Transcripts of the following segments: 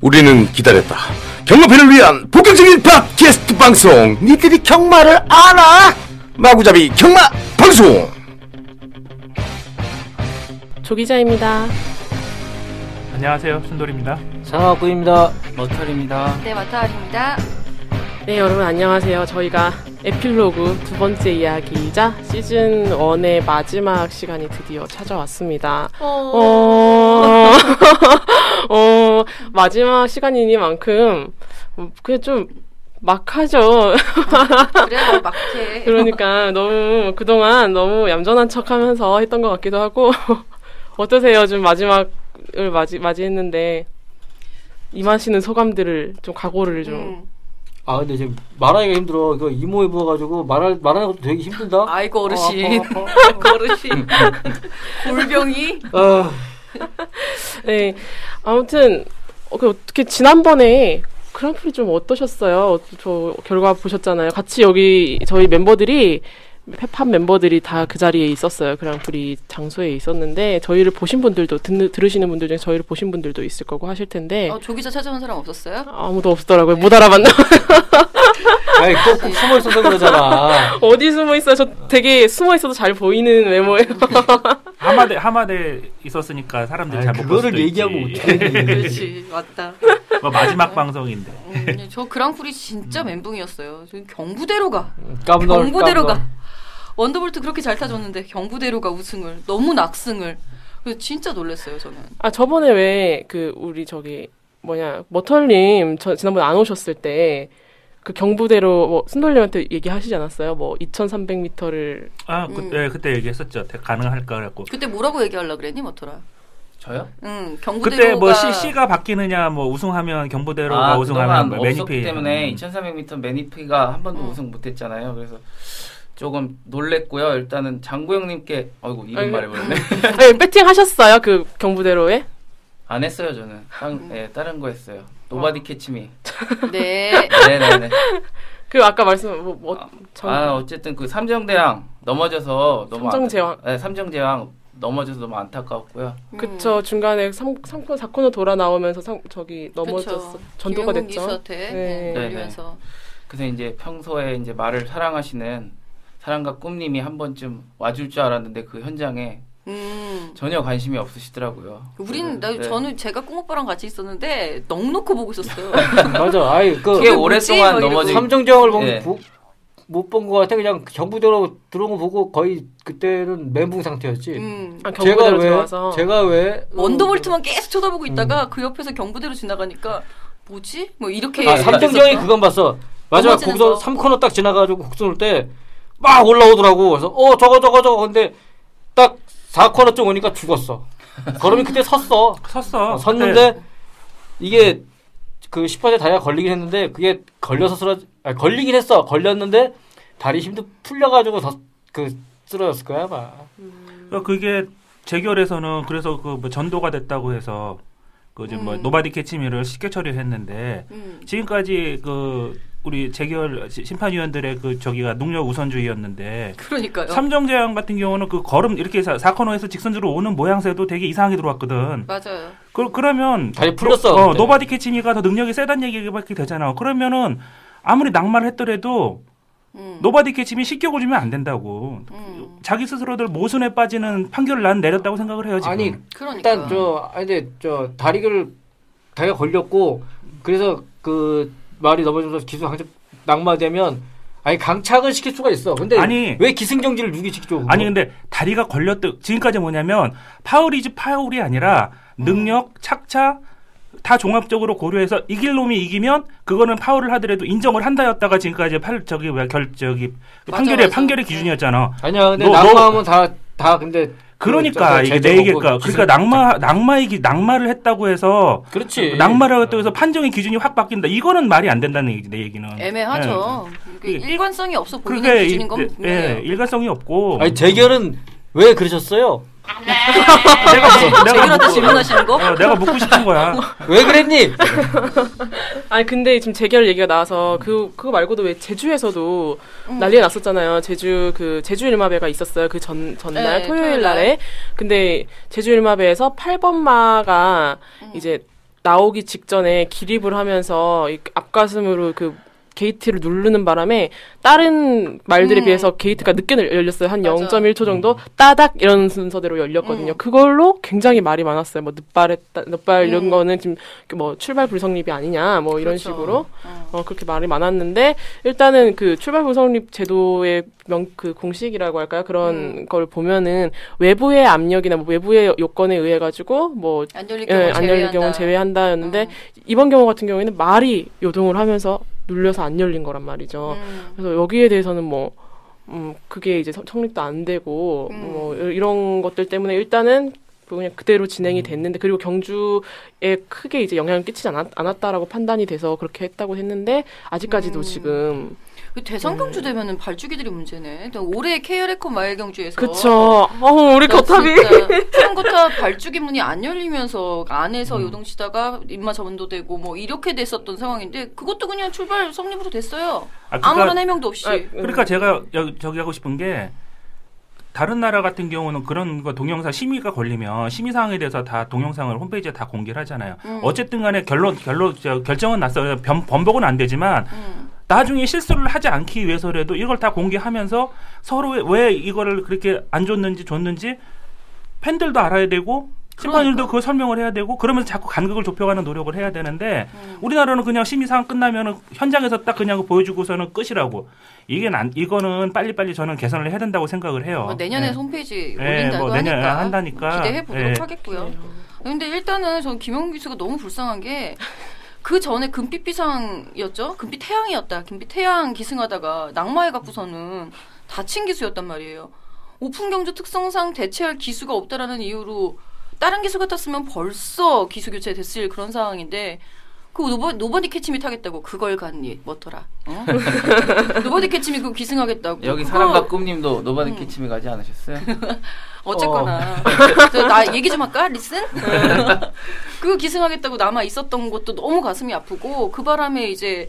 우리는 기다렸다. 경마팬을 위한 본격적인 팟캐스트 방송. 니들이 경마를 알아? 마구잡이 경마 방송. 조기자입니다. 안녕하세요, 순돌입니다. 상하구입니다. 머털입니다. 네, 마타입니다. 네, 여러분 안녕하세요. 저희가 에필로그 두 번째 이야기이자 시즌 1의 마지막 시간이 드디어 찾아왔습니다. 어, 어, 마지막 시간이니만큼 그게 좀 막하죠. 그래, 막해. 그러니까 너무 그동안 너무 얌전한 척하면서 했던 것 같기도 하고 어떠세요? 좀 마지막을 맞이 맞이했는데 임하시는 소감들을 좀 각오를 좀. 음. 아 근데 지금 말하기가 힘들어. 이거 이모에 부어가지고 말할 말하는 것도 되게 힘들다. 아이고, 어르신. 어, 어, 어. 아이고, 어르신. 골병이? 아, 네. 아무튼 어, 그 어떻게 지난번에 그랑프리 좀 어떠셨어요? 저 결과 보셨잖아요. 같이 여기 저희 멤버들이 페팝 멤버들이 다 그 자리에 있었어요. 그랑프리 장소에 있었는데 저희를 보신 분들도 듣, 들으시는 분들 중에 저희를 보신 분들도 있을 거고 하실 텐데 어, 조기자 찾아온 사람 없었어요? 아무도 없더라고요. 못 알아봤나? 아이 꼭꼭 숨어 있어서 그러잖아. 어디 숨어 있어요? 저 되게 숨어 있어도 잘 보이는 외모예요. 하마대 하마대 있었으니까 사람들이 아이, 잘못 그거를 얘기하고 어떻게? 그렇지, 맞다. 뭐 마지막 방송인데. 음, 저 그랑프리 진짜 멘붕이었어요. 저 경부대로 가. 깜놀 경부대로 깜놀. 가. 원더볼트 그렇게 잘 타줬는데 경부대로 가 우승을. 너무 낙승을. 그래서 진짜 놀랐어요, 저는. 아 저번에 왜 그 우리 저기 뭐냐 머털님 저 지난번에 안 오셨을 때 그 경부대로 뭐 순돌님한테 얘기하시지 않았어요? 뭐 2,300m를 아 음. 그때 그때 얘기했었죠. 대- 가능할까 그랬고. 그때 뭐라고 얘기하려 그랬니, 뭐더라? 저요? 응, 경부대로가. 그때 뭐 C, C가 바뀌느냐 뭐 우승하면 경부대로가 아, 우승하면 뭐 매니피 때문에 2,300m 매니피가 한 번도 음. 우승 못했잖아요. 그래서 조금 놀랬고요. 일단은 장구 형님께 어이구 이름 아이고. 말해버렸네. 배팅 하셨어요? 그 경부대로에? 안 했어요 저는. 다른, 예, 다른 거 했어요. 노바디 캐치미. 네. 네네네. 그 아까 말씀 뭐, 뭐 정- 아 어쨌든 그 삼정대왕 넘어져서 너무 삼정제왕. 안타- 네, 삼정제왕 넘어져서 너무 안타까웠고요. 그쵸 중간에 3, 삼코 4코너 돌아 나오면서 상, 저기 넘어졌어 그쵸. 전도가 됐죠. 기수한테 네. 네. 네, 걸리면서. 그래서 이제 평소에 이제 말을 사랑하시는 사랑과 꿈님이 한 번쯤 와줄 줄 알았는데 그 현장에 음. 전혀 관심이 없으시더라고요. 우리는 나 네. 저는 제가 꽁오빠랑 같이 있었는데 넉놓고 보고 있었어요. 맞아. 아이 그꽤 뭐지? 오랫동안 막 이러고. 넘어지. 삼정제왕을 네. 못본 것 같아. 그냥 경부대로 들어온 거 보고 거의 그때는 멘붕 상태였지. 음. 아, 경부대로 들어와서 제가 왜 원더볼트만 계속 쳐다보고 있다가 그 옆에서 경부대로 지나가니까 뭐지? 뭐 이렇게 아, 됐었어? 그건 봤어. 마지막 거기서 거. 3코너 딱 지나가지고 곡선 올 때 막 올라오더라고. 그래서 어 저거 저거 저거 근데 딱 4코너 쪽 오니까 죽었어. 걸음이 그때 섰어. 섰어. 어, 섰는데 이게 그 10번에 다리가 걸리긴 했는데 그게 걸려서 쓰러 아, 걸리긴 했어. 걸렸는데 다리 힘도 풀려가지고 더 그 쓰러졌을 거야 아마. 그 그게 재결에서는 그래서 그 뭐 전도가 됐다고 해서 그뭐 음. 노바디 캐치미를 쉽게 처리했는데 음. 지금까지 그 우리 재결 시- 심판위원들의 그 저기가 능력 우선주의였는데 그러니까요. 삼정제왕 같은 경우는 그 걸음 이렇게 사, 사코너에서 직선으로 오는 모양새도 되게 이상하게 들어왔거든. 맞아요. 그, 그러면 다리 풀렸어. 노, 어. 노바디 캐치미가 더 능력이 세단 얘기밖에 되잖아. 그러면은 아무리 낙마를 했더라도 음. 노바디 캐치미 실격을 주면 안 된다고. 음. 자기 스스로들 모순에 빠지는 판결을 난 내렸다고 생각을 해요 지금. 아니 그러니까. 일단 저 아니 근데 저 다리를 다리가 걸렸고 그래서 그 말이 넘어져서 기수 강제 낙마되면 아니 강착을 시킬 수가 있어. 근데 아니. 왜 기승정지를 누가 시켜? 아니 근데 다리가 걸렸다 지금까지 뭐냐면 파울이지 파울이 아니라 능력 착차 다 종합적으로 고려해서 이길 놈이 이기면 그거는 파울을 하더라도 인정을 한다였다가 지금까지 팔 저기 뭐야 결 저기 맞아, 판결의 맞아. 판결의 기준이었잖아. 아니야 근데 너- 낙마하면 다 다 근데 그러니까 그 이게 내 얘기일까. 먹고 그러니까 낙마 낙마의 기- 낙마를 했다고 해서 그렇지. 낙마를 했다고 해서 판정의 기준이 확 바뀐다. 이거는 말이 안 된다는 얘기지 내 얘기는. 애매하죠. 이게 그게- 일관성이 없어 보이는 그게 기준인 건. 예, 일관성이 없고. 아니 재결은 왜 그러셨어요? 내가 묻- 내가 재결한테 묻고- 질문하시는 거? 어, 내가 묻고 싶은 거야. 왜 그랬니? 아니 근데 지금 재결 얘기가 나와서 그 그거 말고도 왜 제주에서도 음. 난리가 났었잖아요. 제주 그 제주 일마배가 있었어요. 그 전 전날 네, 토요일 토요일 날. 날에. 근데 제주 일마배에서 8번마가 음. 이제 나오기 직전에 기립을 하면서 이 앞가슴으로 그 게이트를 누르는 바람에 다른 말들에 음. 비해서 게이트가 늦게 열- 열렸어요. 한 맞아. 0.1초 정도 따닥 이런 순서대로 열렸거든요. 음. 그걸로 굉장히 말이 많았어요. 뭐 늦발했다, 늦발 이런 음. 거는 지금 뭐 출발 불성립이 아니냐, 뭐 이런 그렇죠. 식으로 어. 어, 그렇게 말이 많았는데, 일단은 그 출발 불성립 제도의 명, 그 공식이라고 할까요? 그런 음. 걸 보면은 외부의 압력이나 뭐 외부의 요건에 의해 가지고 뭐, 안 열릴 예, 경우 안 열릴 경우는 제외한다였는데, 음. 이번 경우 같은 경우에는 말이 요동을 하면서 눌려서 안 열린 거란 말이죠. 음. 그래서 여기에 대해서는 뭐, 음, 그게 이제 성- 성립도 안 되고, 음. 뭐, 이런 것들 때문에 일단은 그냥 그대로 진행이 됐는데, 그리고 경주에 크게 이제 영향을 끼치지 않았, 않았다라고 판단이 돼서 그렇게 했다고 했는데, 아직까지도 음. 지금. 그 대상경주 되면은 발주기들이 문제네. 또 올해 KR에코 마일경주에서 그쵸. 어, 우리 거탑이. 푸른거탑 발주기 문이 안 열리면서 안에서 음. 요동치다가 입마 전도되고 뭐 이렇게 됐었던 상황인데 그것도 그냥 출발 성립으로 됐어요. 아, 그러니까- 아무런 해명도 없이. 아, 그러니까 제가 여, 저기 하고 싶은 게 다른 나라 같은 경우는 그런 거 동영상 심의가 걸리면 심의 사항에 대해서 다 동영상을 홈페이지에 다 공개를 하잖아요. 음. 어쨌든 간에 결론 결론 저, 결정은 났어요. 변, 번복은 안 되지만 음. 나중에 실수를 하지 않기 위해서라도 이걸 다 공개하면서 서로 왜 이거를 그렇게 안 줬는지 줬는지 팬들도 알아야 되고 심판들도 그러니까. 그걸 설명을 해야 되고 그러면서 자꾸 간극을 좁혀가는 노력을 해야 되는데 음. 우리나라는 그냥 심의 사항 끝나면은 현장에서 딱 그냥 보여주고서는 끝이라고 이게 난 이거는 빨리빨리 저는 개선을 해야 된다고 생각을 해요. 뭐 내년에 네. 홈페이지 예, 올린다고 뭐 내년에 하니까 한다니까. 기대해 보도록 예. 하겠고요. 근데 일단은 전 김영규 기수가 너무 불쌍한 게 그 전에 금빛 비상이었죠. 금빛 태양이었다. 금빛 태양 기승하다가 낙마해 갖고서는 다친 기수였단 말이에요. 오픈 경주 특성상 대체할 기수가 없다라는 이유로 다른 기수 같았으면 벌써 기수 교체 됐을 그런 상황인데 그 노버, 노버디 캐치미 타겠다고 그걸 갔니 뭐더라 어? 노버디 캐치미 그거 기승하겠다고 여기 그거- 사랑과 꿈님도 노바디 음. 캐치미 가지 않으셨어요? 어쨌거나 저 나 얘기 좀 할까 listen? 그거 기승하겠다고 남아 있었던 것도 너무 가슴이 아프고 그 바람에 이제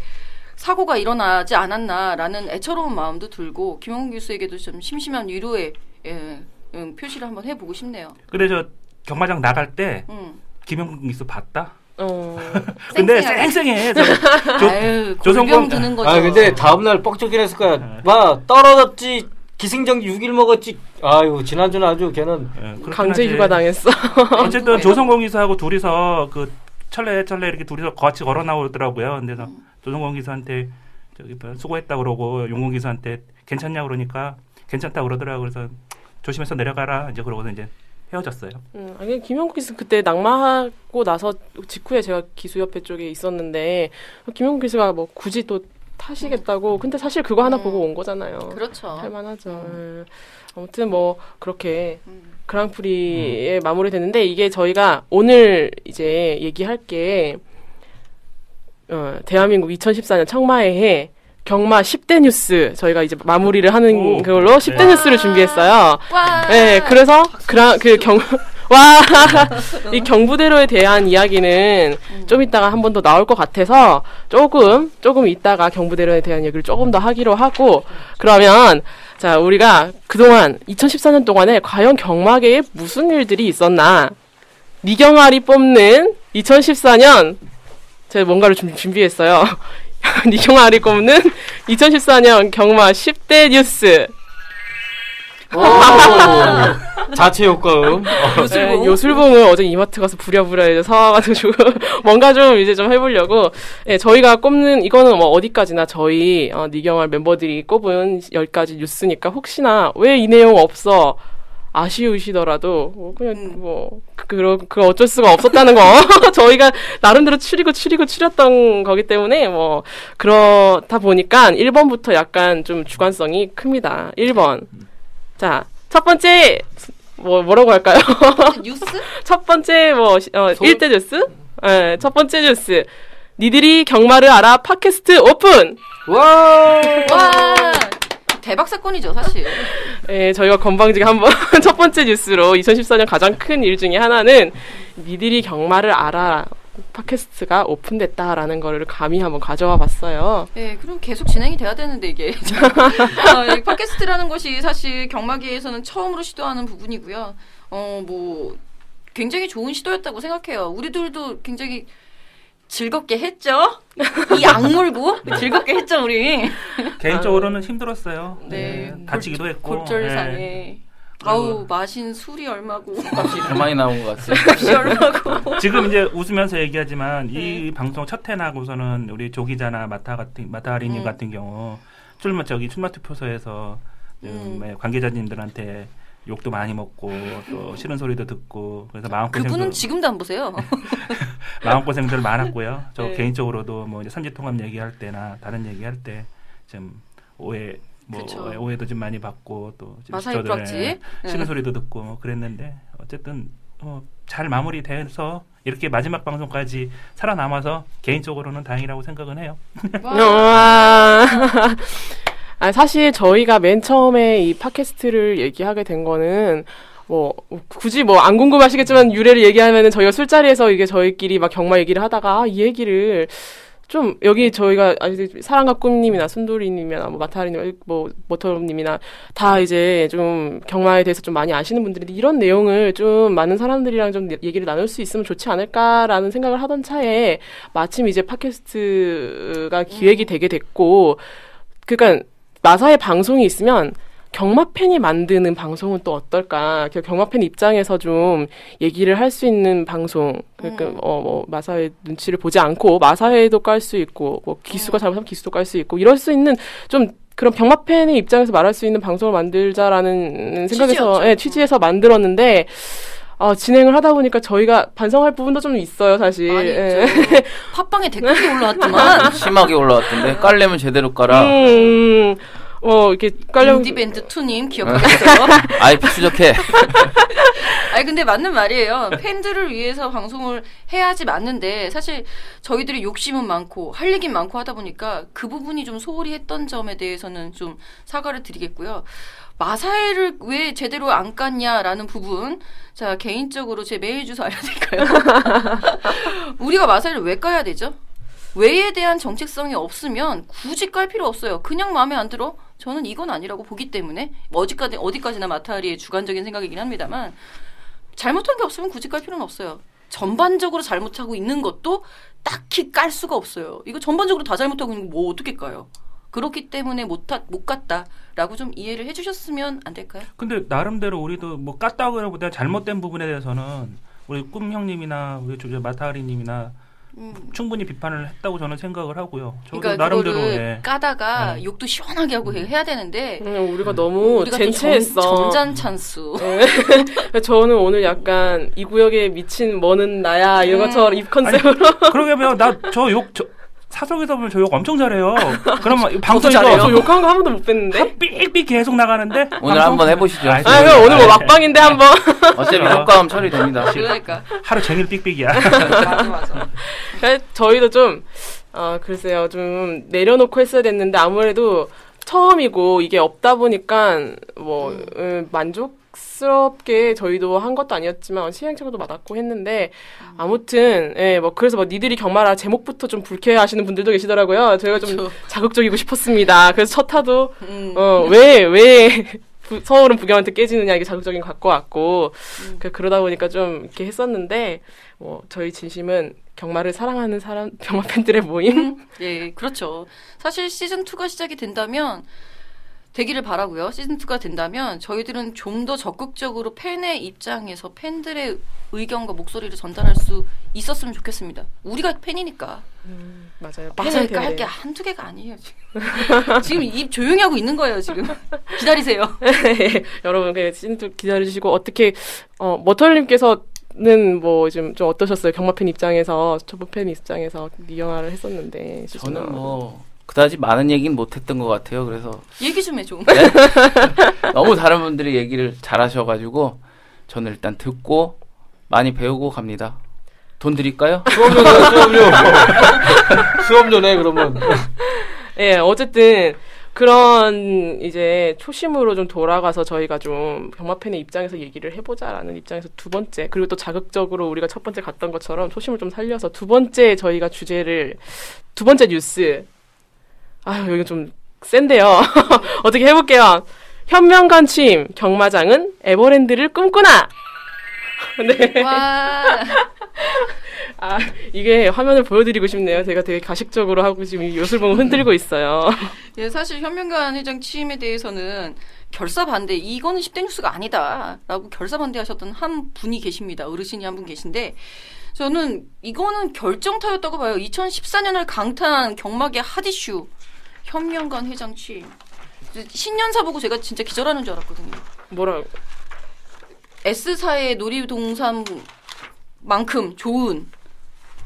사고가 일어나지 않았나라는 애처로운 마음도 들고 김홍 기수에게도 좀 심심한 위로의 예, 음, 표시를 한번 해보고 싶네요. 근데 저 경마장 나갈 때 음. 김영국 기수 봤다. 어. 근데. 쌩쌩해. 저- 조- 조성공- 골병 드는 거죠. 아 근데 다음 날 뻑적긴 했을 거야. 막 떨어졌지. 기승전기 6일 먹었지. 아유 지난주는 아주 걔는 예, 강제 하지. 휴가 당했어. 어쨌든? 조성공 기수하고 둘이서 그 철래 철래 이렇게 둘이서 같이 걸어 나오더라고요. 근데 서 조성공 기수한테 저기 뭐 수고했다 그러고 용공 기수한테 괜찮냐 그러니까 괜찮다 그러더라고. 그래서 조심해서 내려가라 이제 그러고서 이제 헤어졌어요. 음, 아니 김영국 기수 그때 낙마하고 나서 직후에 제가 기수 협회 쪽에 있었는데 김영국 기수가 뭐 굳이 또 타시겠다고 근데 사실 그거 하나 음. 보고 온 거잖아요. 그렇죠. 할만하죠. 음. 아무튼 뭐 그렇게 음. 그랑프리에 마무리됐는데 이게 저희가 오늘 이제 얘기할 게 어, 대한민국 2014년 청마의 해 경마 10대 뉴스 저희가 이제 마무리를 하는 오. 걸로 10대 네. 뉴스를 준비했어요. 와. 네, 그래서 그랑 그경 와, 이 경부대로에 대한 이야기는 좀 이따가 한 번 더 나올 것 같아서 조금 조금 이따가 경부대로에 대한 얘기를 조금 더 하기로 하고 그러면 자 우리가 그동안 2014년 동안에 과연 경마계에 무슨 일들이 있었나 니경아리 뽑는 2014년 제가 뭔가를 좀 준비했어요. 니경아리 뽑는 2014년 경마 10대 뉴스. 오, 자체 효과음. 네, 요술봉을 어제 이마트 가서 부랴부랴 이제 사와가지고 뭔가 좀 이제 좀 해보려고. 예, 저희가 꼽는 이거는 뭐 어디까지나 저희 어, 니경알 멤버들이 꼽은 10가지 뉴스니까 혹시나 왜 이 내용 없어? 아쉬우시더라도 뭐 그냥 음. 뭐 그, 그 어쩔 수가 없었다는 거. 저희가 나름대로 추리고 추리고 추렸던 거기 때문에 뭐 그렇다 보니까 1번부터 약간 좀 주관성이 큽니다. 1번 자 첫 번째 뭐 뭐라고 할까요? 뉴스? 첫 번째 뭐 시- 어, 소- 1대 뉴스? 예, 첫 번째 뉴스. 니들이 경마를 알아 팟캐스트 오픈. 와. 와 대박 사건이죠, 사실. 예, 저희가 건방지게 한번 첫 번째 뉴스로 2014년 가장 큰 일 중에 하나는 니들이 경마를 알아 팟캐스트가 오픈됐다라는 거를 감히 한번 가져와 봤어요. 네, 그럼 계속 진행이 돼야 되는데 이게 어, 이 팟캐스트라는 것이 사실 경마계에서는 처음으로 시도하는 부분이고요. 어, 뭐 굉장히 좋은 시도였다고 생각해요. 우리들도 굉장히 즐겁게 했죠. 이 악물고 즐겁게 했죠, 우리. 개인적으로는 힘들었어요. 네, 네, 다치기도 했고. 골절상에. 네. 아우 마신 술이 얼마고 값이 더 많이 나온 것 같아요. 값이 얼마고. 지금 이제 웃으면서 얘기하지만 이 방송 첫 해나고서는 우리 조 기자나 마타 같은 마타리님 음. 같은 경우 출마 저기 출마 투표소에서 좀 음. 예, 관계자님들한테 욕도 많이 먹고 또 싫은 소리도 듣고 그래서 마음고생도 그분은 지금도 안 보세요. 마음고생들 많았고요. 저 네. 개인적으로도 뭐 이제 선지 통합 얘기할 때나 다른 얘기할 때 좀 오해 뭐 그쵸. 오해도 좀 많이 받고 또좀 마사이 저도, 부락지. 예, 싫은 네. 소리도 듣고 뭐 그랬는데 어쨌든 어, 잘 마무리돼서 이렇게 마지막 방송까지 살아남아서 개인적으로는 다행이라고 생각은 해요. 와. 아, 사실 저희가 맨 처음에 이 팟캐스트를 얘기하게 된 거는 뭐 굳이 뭐 안 궁금하시겠지만 유래를 얘기하면은 저희가 술자리에서 이게 저희끼리 막 경마 얘기를 하다가 아, 이 얘기를 좀 여기 저희가 아직 사랑과 꿈님이나 순돌이님이나 뭐 마타리님 뭐 모터님이나 다 이제 좀 경마에 대해서 좀 많이 아시는 분들인데 이런 내용을 좀 많은 사람들이랑 좀 얘기를 나눌 수 있으면 좋지 않을까라는 생각을 하던 차에 마침 이제 팟캐스트가 기획이 되게 됐고 그러니까 마사의 방송이 있으면 경마팬이 만드는 방송은 또 어떨까? 그 경마팬 입장에서 좀 얘기를 할 수 있는 방송. 그러니까 음. 어 뭐 마사의 눈치를 보지 않고 마사회도 깔 수 있고 뭐 기수가 잘못하면 기수도 깔 수 있고 이럴 수 있는 좀 그런 경마팬의 입장에서 말할 수 있는 방송을 만들자라는 생각에서. 예, 취지에서 만들었는데 어, 진행을 하다 보니까 저희가 반성할 부분도 좀 있어요, 사실. 많이 예. 팟빵에 댓글이 올라왔지만 심하게 올라왔던데 깔려면 제대로 깔아. 음, 어, 이렇게 깔려. 인디밴드 2님 기억하겠어요? IP 추적해. 아니 근데 맞는 말이에요. 팬들을 위해서 방송을 해야지 맞는데 사실 저희들이 욕심은 많고 할 얘기는 많고 하다 보니까 그 부분이 좀 소홀히 했던 점에 대해서는 좀 사과를 드리겠고요. 마사회를 왜 제대로 안 깠냐라는 부분. 자, 개인적으로 제 메일 주소 알려드릴까요? 우리가 마사회를 왜 까야 되죠? 왜에 대한 정책성이 없으면 굳이 깔 필요 없어요. 그냥 마음에 안 들어? 저는 이건 아니라고 보기 때문에 뭐 어디까지 어디까지나 마타리의 주관적인 생각이긴 합니다만 잘못한 게 없으면 굳이 깔 필요는 없어요. 전반적으로 잘못하고 있는 것도 딱히 깔 수가 없어요. 이거 전반적으로 다 잘못하고 있는 거 뭐 어떻게 까요? 그렇기 때문에 못, 하- 못 갔다라고 좀 이해를 해주셨으면 안 될까요? 근데 나름대로 우리도 뭐 깠다고 그러보다 잘못된 부분에 대해서는 우리 꿈 형님이나 우리 저 마타리님이나 음. 충분히 비판을 했다고 저는 생각을 하고요. 저도 그러니까 나름대로 예. 까다가 네. 욕도 시원하게 하고 해- 해야 되는데 음, 우리가 너무 우리가 또 젠체했어. 점, 점잔 찬수. 저는 오늘 약간 이 구역에 미친 뭐는 나야 이런 음. 것처럼 이 컨셉으로 그러게 보면 나 저 욕 저 사석에서 보면 저 욕 엄청 잘해요. 그러면 방송에서 잘해요. 저 욕한 거 한 번도 못 뺐는데. 삑삑 계속 나가는데 오늘 한번 해보시죠. 아, 그럼 오늘 뭐 막방인데 한번. 어차피 그래요. 효과음 처리됩니다. 그러니까 하루 종일 삑삑이야. 맞아 맞아. 저희도 좀, 어, 글쎄요, 좀 내려놓고 했어야 됐는데 아무래도 처음이고 이게 없다 보니까 뭐, 음, 만족 스럽게 저희도 한 것도 아니었지만 시행착오도 많았고 했는데 아무튼, 예, 뭐 그래서 뭐 니들이 경마라 제목부터 좀 불쾌해 하시는 분들도 계시더라고요. 저희가 좀 그쵸. 자극적이고 싶었습니다. 그래서 첫 타도, 음. 어, 왜, 왜, 부- 서울은 부경한테 깨지느냐 이게 자극적인 것 같고 왔고 그 그러다 보니까 좀 이렇게 했었는데 뭐 저희 진심은 경마를 사랑하는 사람 경마 팬들의 모임 예, 그렇죠. 사실 시즌 2가 시작이 된다면 되기를 바라고요. 시즌 2가 된다면 저희들은 좀 더 적극적으로 팬의 입장에서 팬들의 의견과 목소리를 전달할 수 있었으면 좋겠습니다. 우리가 팬이니까. 맞아요. 팬을 깔게 게 한두 개가 아니에요, 지금. 지금 입 조용히 하고 있는 거예요, 지금. 기다리세요. 여러분 그 시즌2 기다려주시고 어떻게 어 머털님께서 는 뭐좀좀 어떠셨어요 경마 팬 입장에서 초보 팬 입장에서 이 영화를 했었는데 저는 뭐 그다지 많은 얘기는 못했던 것 같아요. 그래서 얘기 좀 해, 좀. 너무 다른 분들이 얘기를 잘하셔가지고 저는 일단 듣고 많이 배우고 갑니다. 돈 드릴까요? 수업료네, 수업료. 수업료네, 그러면. 예 어쨌든 그런 이제 초심으로 좀 돌아가서 저희가 좀 경마팬의 입장에서 얘기를 해보자라는 입장에서 두 번째 그리고 또 자극적으로 우리가 첫 번째 갔던 것처럼 초심을 좀 살려서 두 번째 저희가 주제를 두 번째 뉴스 아유 이거 좀 센데요 어떻게 해볼게요 현명간 취임 경마장은 에버랜드를 꿈꾸나 네. 와. 아, 이게 화면을 보여드리고 싶네요. 제가 되게 가식적으로 하고 지금 이 요술봉을 흔들고 있어요. 예, 사실 현명관 회장 취임에 대해서는 결사 반대, 이거는 10대 뉴스가 아니다 라고 결사 반대하셨던 한 분이 계십니다. 어르신이 한 분 계신데 저는 이거는 결정타였다고 봐요. 2014년을 강타한 경마계 핫이슈 현명관 회장 취임. 신년사 보고 제가 진짜 기절하는 줄 알았거든요. 뭐라, S사의 놀이동산만큼 좋은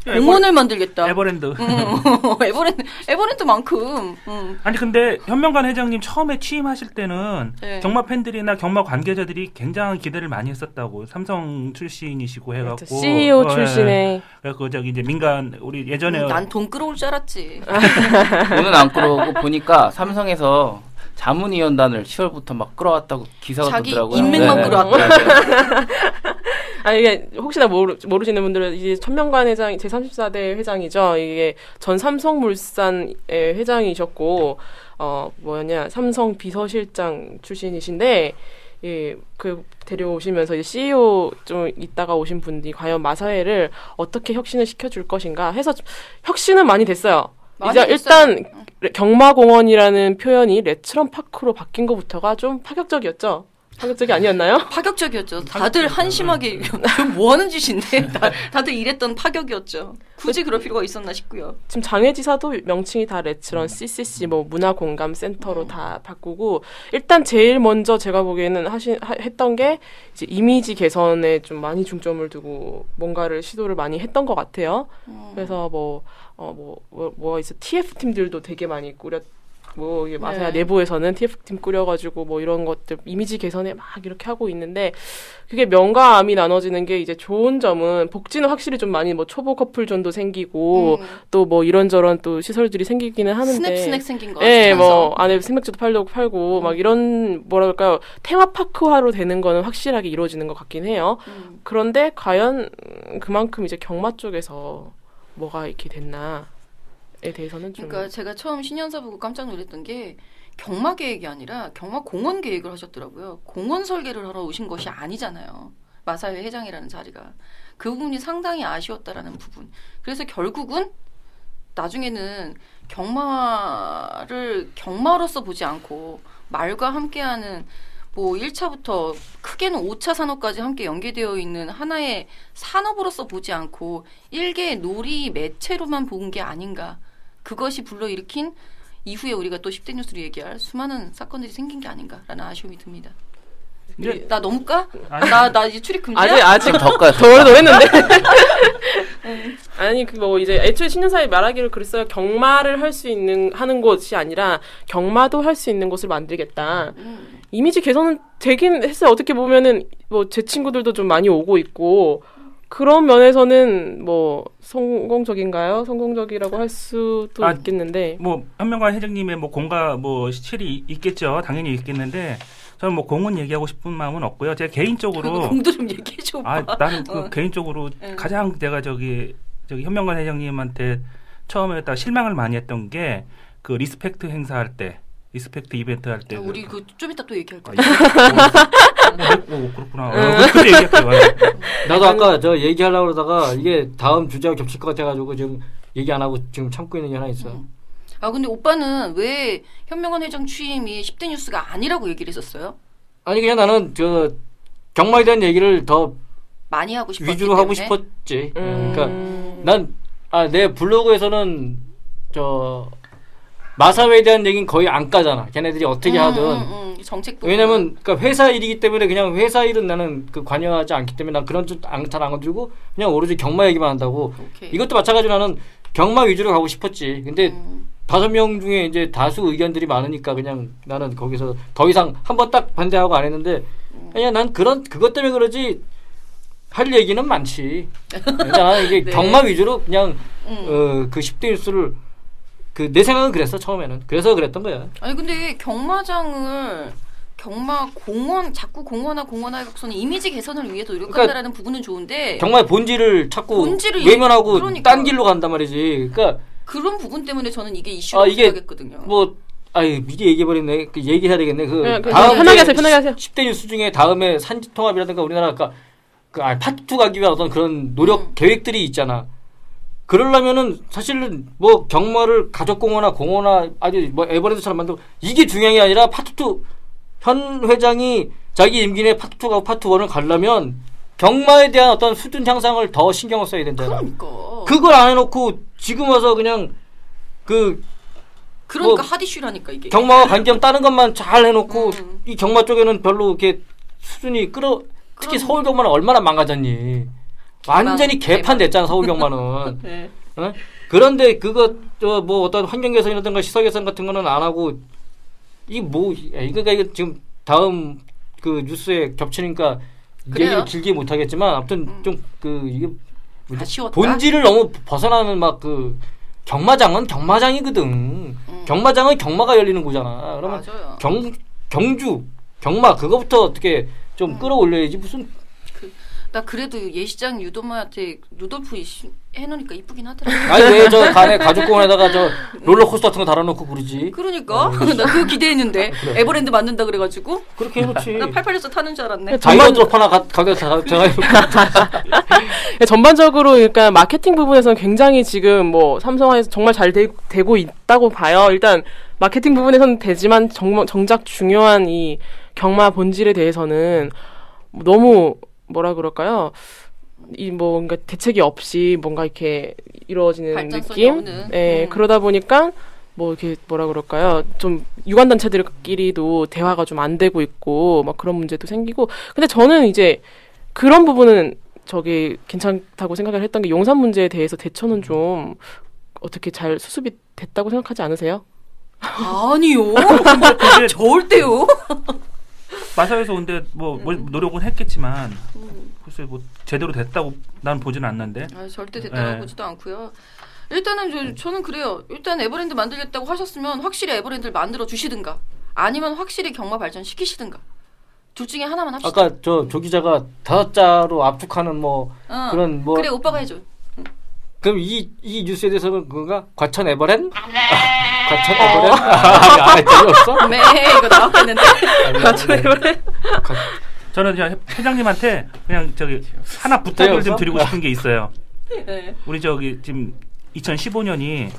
공원을 만들겠다. 에버랜드. 음, 에버랜드, 에버랜드만큼. 음. 아니 근데 현명관 회장님 처음에 취임하실 때는 네. 경마 팬들이나 경마 관계자들이 굉장한 기대를 많이 했었다고 삼성 출신이시고 해갖고 CEO 어, 예. 출신의 그래서 저기 이제 민간 우리 예전에 난돈 끌어올 줄 알았지. 오늘 안 끌어오고 보니까 삼성에서 자문위원단을 10월부터 막 끌어왔다고 기사가 자기 뜨더라고요. 인맥만 네네. 끌어왔다. 아 이게 혹시나 모르, 모르시는 분들은 이제 천명관 회장 제 34대 회장이죠. 이게 전 삼성물산의 회장이셨고 어 뭐냐 삼성 비서실장 출신이신데 예, 그 데려오시면서 이제 CEO 좀 있다가 오신 분이 과연 마사회를 어떻게 혁신을 시켜줄 것인가 해서 좀 혁신은 많이 됐어요. 많이 이제 됐어요. 일단 경마공원이라는 표현이 레츠런 파크로 바뀐 것부터가 좀 파격적이었죠. 파격적이 아니었나요? 파격적이었죠. 다들 한심하게 지금 뭐 하는 짓인데 다, 다들 이랬던 파격이었죠. 굳이 그럴 필요가 있었나 싶고요. 지금 장애지사도 명칭이 다 레츠런 CCC 뭐 문화공감센터로 다 바꾸고 일단 제일 먼저 제가 보기에는 하신 하- 했던 게 이제 이미지 개선에 좀 많이 중점을 두고 뭔가를 시도를 많이 했던 것 같아요. 그래서 뭐어뭐뭐 있어 TF 팀들도 되게 많이 꾸렸 뭐 이게 마사야 네. 내부에서는 TF 팀 꾸려가지고 뭐 이런 것들 이미지 개선에 막 이렇게 하고 있는데 그게 명과 암이 나눠지는 게 이제 좋은 점은 복지는 확실히 좀 많이 뭐 초보 커플존도 생기고 음. 또뭐 이런저런 또 시설들이 생기기는 하는데 스냅 스낵 생긴 거. 예, 아시면서. 뭐 안에 생맥주도 팔려고 팔고 막 이런 뭐랄까요 테마파크화로 되는 거는 확실하게 이루어지는 것 같긴 해요. 음. 그런데 과연 음, 그만큼 이제 경마 쪽에서 뭐가 이렇게 됐나에 대해서는 좀 그러니까 제가 처음 신년사 보고 깜짝 놀랐던 게 경마 계획이 아니라 경마 공원 계획을 하셨더라고요. 공원 설계를 하러 오신 것이 아니잖아요. 마사회 회장이라는 자리가 그 부분이 상당히 아쉬웠다라는 부분. 그래서 결국은 나중에는 경마를 경마로서 보지 않고 말과 함께하는 뭐 1차부터 크게는 5차 산업까지 함께 연계되어 있는 하나의 산업으로서 보지 않고 일개의 놀이 매체로만 본 게 아닌가. 그것이 불러일으킨 이후에 우리가 또 10대 뉴스로 얘기할 수많은 사건들이 생긴 게 아닌가라는 아쉬움이 듭니다. 이제 나 너무 까? 아니, 나, 나 이제 출입 금지야? 아직 아직 좀더 까요. 더 했는데 아니 그 뭐 이제 애초에 신년사에 말하기를 그랬어요 경마를 할 수 있는 하는 곳이 아니라 경마도 할 수 있는 곳을 만들겠다 음. 이미지 개선은 되긴 했어요 어떻게 보면은 뭐 제 친구들도 좀 많이 오고 있고 그런 면에서는 뭐 성공적인가요 성공적이라고 할 수도 아, 있겠는데 뭐 현명관 회장님의 뭐 공과 뭐 실이 있겠죠. 당연히 있겠는데 저는 뭐 공은 얘기하고 싶은 마음은 없고요. 제가 개인적으로 공도 좀 얘기해 줘. 아 오빠. 나는 그 어. 개인적으로 응. 가장 내가 저기 저기 현명관 회장님한테 처음에 딱 실망을 많이 했던 게 그 respect 행사할 때 respect 이벤트 할 때. 아, 우리 그 좀 이따 또 얘기할 아, 거야. 어, 어, 그렇구나. 어, 얘기할게요. 나도 아까 저 얘기하려고 그러다가 이게 다음 주제와 겹칠 것 같아가지고 지금 얘기 안 하고 지금 참고 있는 게 하나 있어요. 아 근데 오빠는 왜 현명관 회장 취임이 10대 뉴스가 아니라고 얘기를 했었어요? 아니 그냥 나는 저 경마에 대한 얘기를 더 많이 하고 싶었기 위주로 하고 때문에? 싶었지. 음. 그러니까 난 아 내 블로그에서는 저 마사회에 대한 얘기는 거의 안 까잖아. 걔네들이 어떻게 음, 하든. 음, 음, 정책. 왜냐면 그러니까 회사 일이기 때문에 그냥 회사 일은 나는 그 관여하지 않기 때문에 난 그런 쪽잘안 건들고 그냥 오로지 경마 얘기만 한다고. 오케이. 이것도 마찬가지로 나는 경마 위주로 가고 싶었지. 근데 음, 다섯 명 중에 이제 다수 의견들이 많으니까 그냥 나는 거기서 더 이상 한 번 딱 반대하고 안 했는데 그냥 난 그런 그것 때문에 그러지 할 얘기는 많지. 그러니까 나는 이게 네. 경마 위주로 그냥 음. 어, 그 10대 뉴스를 그 내 생각은 그랬어 처음에는. 그래서 그랬던 거야. 아니 근데 경마장을 경마 공원 자꾸 공원화 공원화해서는 이미지 개선을 위해 노력한다라는 부분은 좋은데 경마의 본질을 자꾸 본질을 외면하고 그러니까. 딴 길로 간단 말이지. 그러니까 그런 부분 때문에 저는 이게 이슈가 아, 이게 되겠거든요. 뭐 아이 미리 얘기해버렸네. 그 얘기해야 되겠네. 그 네, 그 다음 편하게 하세요, 편하게 하세요. 10대 뉴스 중에 다음에 산지통합이라든가 우리나라 아까 그 아, 파트 2 가기 위한 어떤 그런 노력 음. 계획들이 있잖아. 그러려면은 사실은 뭐 경마를 가족공원화 공원화 아주 뭐 에버랜드처럼 만들고 이게 중요한 게 아니라 파트 2현 회장이 자기 임기 내에 파트 2가 파트 1을 가려면 경마에 대한 어떤 수준 향상을 더 신경을 써야 된다. 그러니까 그걸 안 해놓고 지금 와서 그냥 그 그러니까 뭐 핫이슈라니까 이게. 경마와 관계없 다른 것만 잘 해놓고 음. 이 경마 쪽에는 별로 이렇게 수준이 끌어 특히 서울 경마는 얼마나 망가졌니 완전히 개망, 개판 됐잖아 서울 경마는 네. 어? 그런데 그거 저뭐 어떤 환경 개선이라든가 시설 개선 같은 거는 안 하고 이뭐 이거 이거 지금 다음 그 뉴스에 겹치니까 그래요? 얘기를 길게 못 하겠지만 아무튼 음. 좀그 이게 아쉬웠다. 본질을 너무 벗어나는 막 그 경마장은 경마장이거든. 음. 경마장은 경마가 열리는 거잖아. 그러면 맞아요. 경 경주 경마 그거부터 어떻게 좀 음. 끌어올려야지 무슨 나 그래도 예시장 유도마한테 루돌프 이슈 해놓으니까 이쁘긴 하더라. 아니 왜 저 간에 가족공원에다가 저 롤러코스터 같은 거 달아놓고 그러지? 그러니까. 나 그거 기대했는데. 에버랜드 만든다 그래가지고. 그렇게 해놓지. 나 88에서 타는 줄 알았네. 자이언 드롭 하나 가- 가게에서 제가 네, 전반적으로 그러니까 마케팅 부분에서는 굉장히 지금 뭐 삼성화에서 정말 잘 되, 고 있다고 봐요. 일단 마케팅 부분에서는 되지만 정, 정작 중요한 이 경마 본질에 대해서는 너무 뭐라 그럴까요? 이 뭔가 대책이 없이 뭔가 이렇게 이루어지는 느낌. 예, 음. 그러다 보니까 뭐 이렇게 뭐라 그럴까요? 좀 유관 단체들끼리도 대화가 좀 안 되고 있고 막 그런 문제도 생기고. 근데 저는 이제 그런 부분은 저기 괜찮다고 생각을 했던 게 용산 문제에 대해서 대처는 좀 어떻게 잘 수습이 됐다고 생각하지 않으세요? 아니요. 절대요. 마사에서 근데 뭐, 뭐 노력은 했겠지만 음. 글쎄 뭐 제대로 됐다고 난 보지는 않는데 아, 절대 됐다고 네. 보지도 않고요. 일단은 저, 저는 그래요. 일단 에버랜드 만들겠다고 하셨으면 확실히 에버랜드를 만들어 주시든가 아니면 확실히 경마 발전 시키시든가 둘 중에 하나만 합시다. 아까 저 조 기자가 다섯 자로 압축하는 뭐 어. 그런 뭐 그래 오빠가 해줘. 그럼 이, 이 뉴스에 대해서는 그건가? 과천 에버랜? 아, 과천 에버랜? 아, 아, 재미없어? 네 이거 나왔겠는데. 저는 그냥 회장님한테 그냥 저기 하나 부탁을 좀 재미없어? 드리고 싶은 게 있어요. 네. 우리 저기 지금 2015년이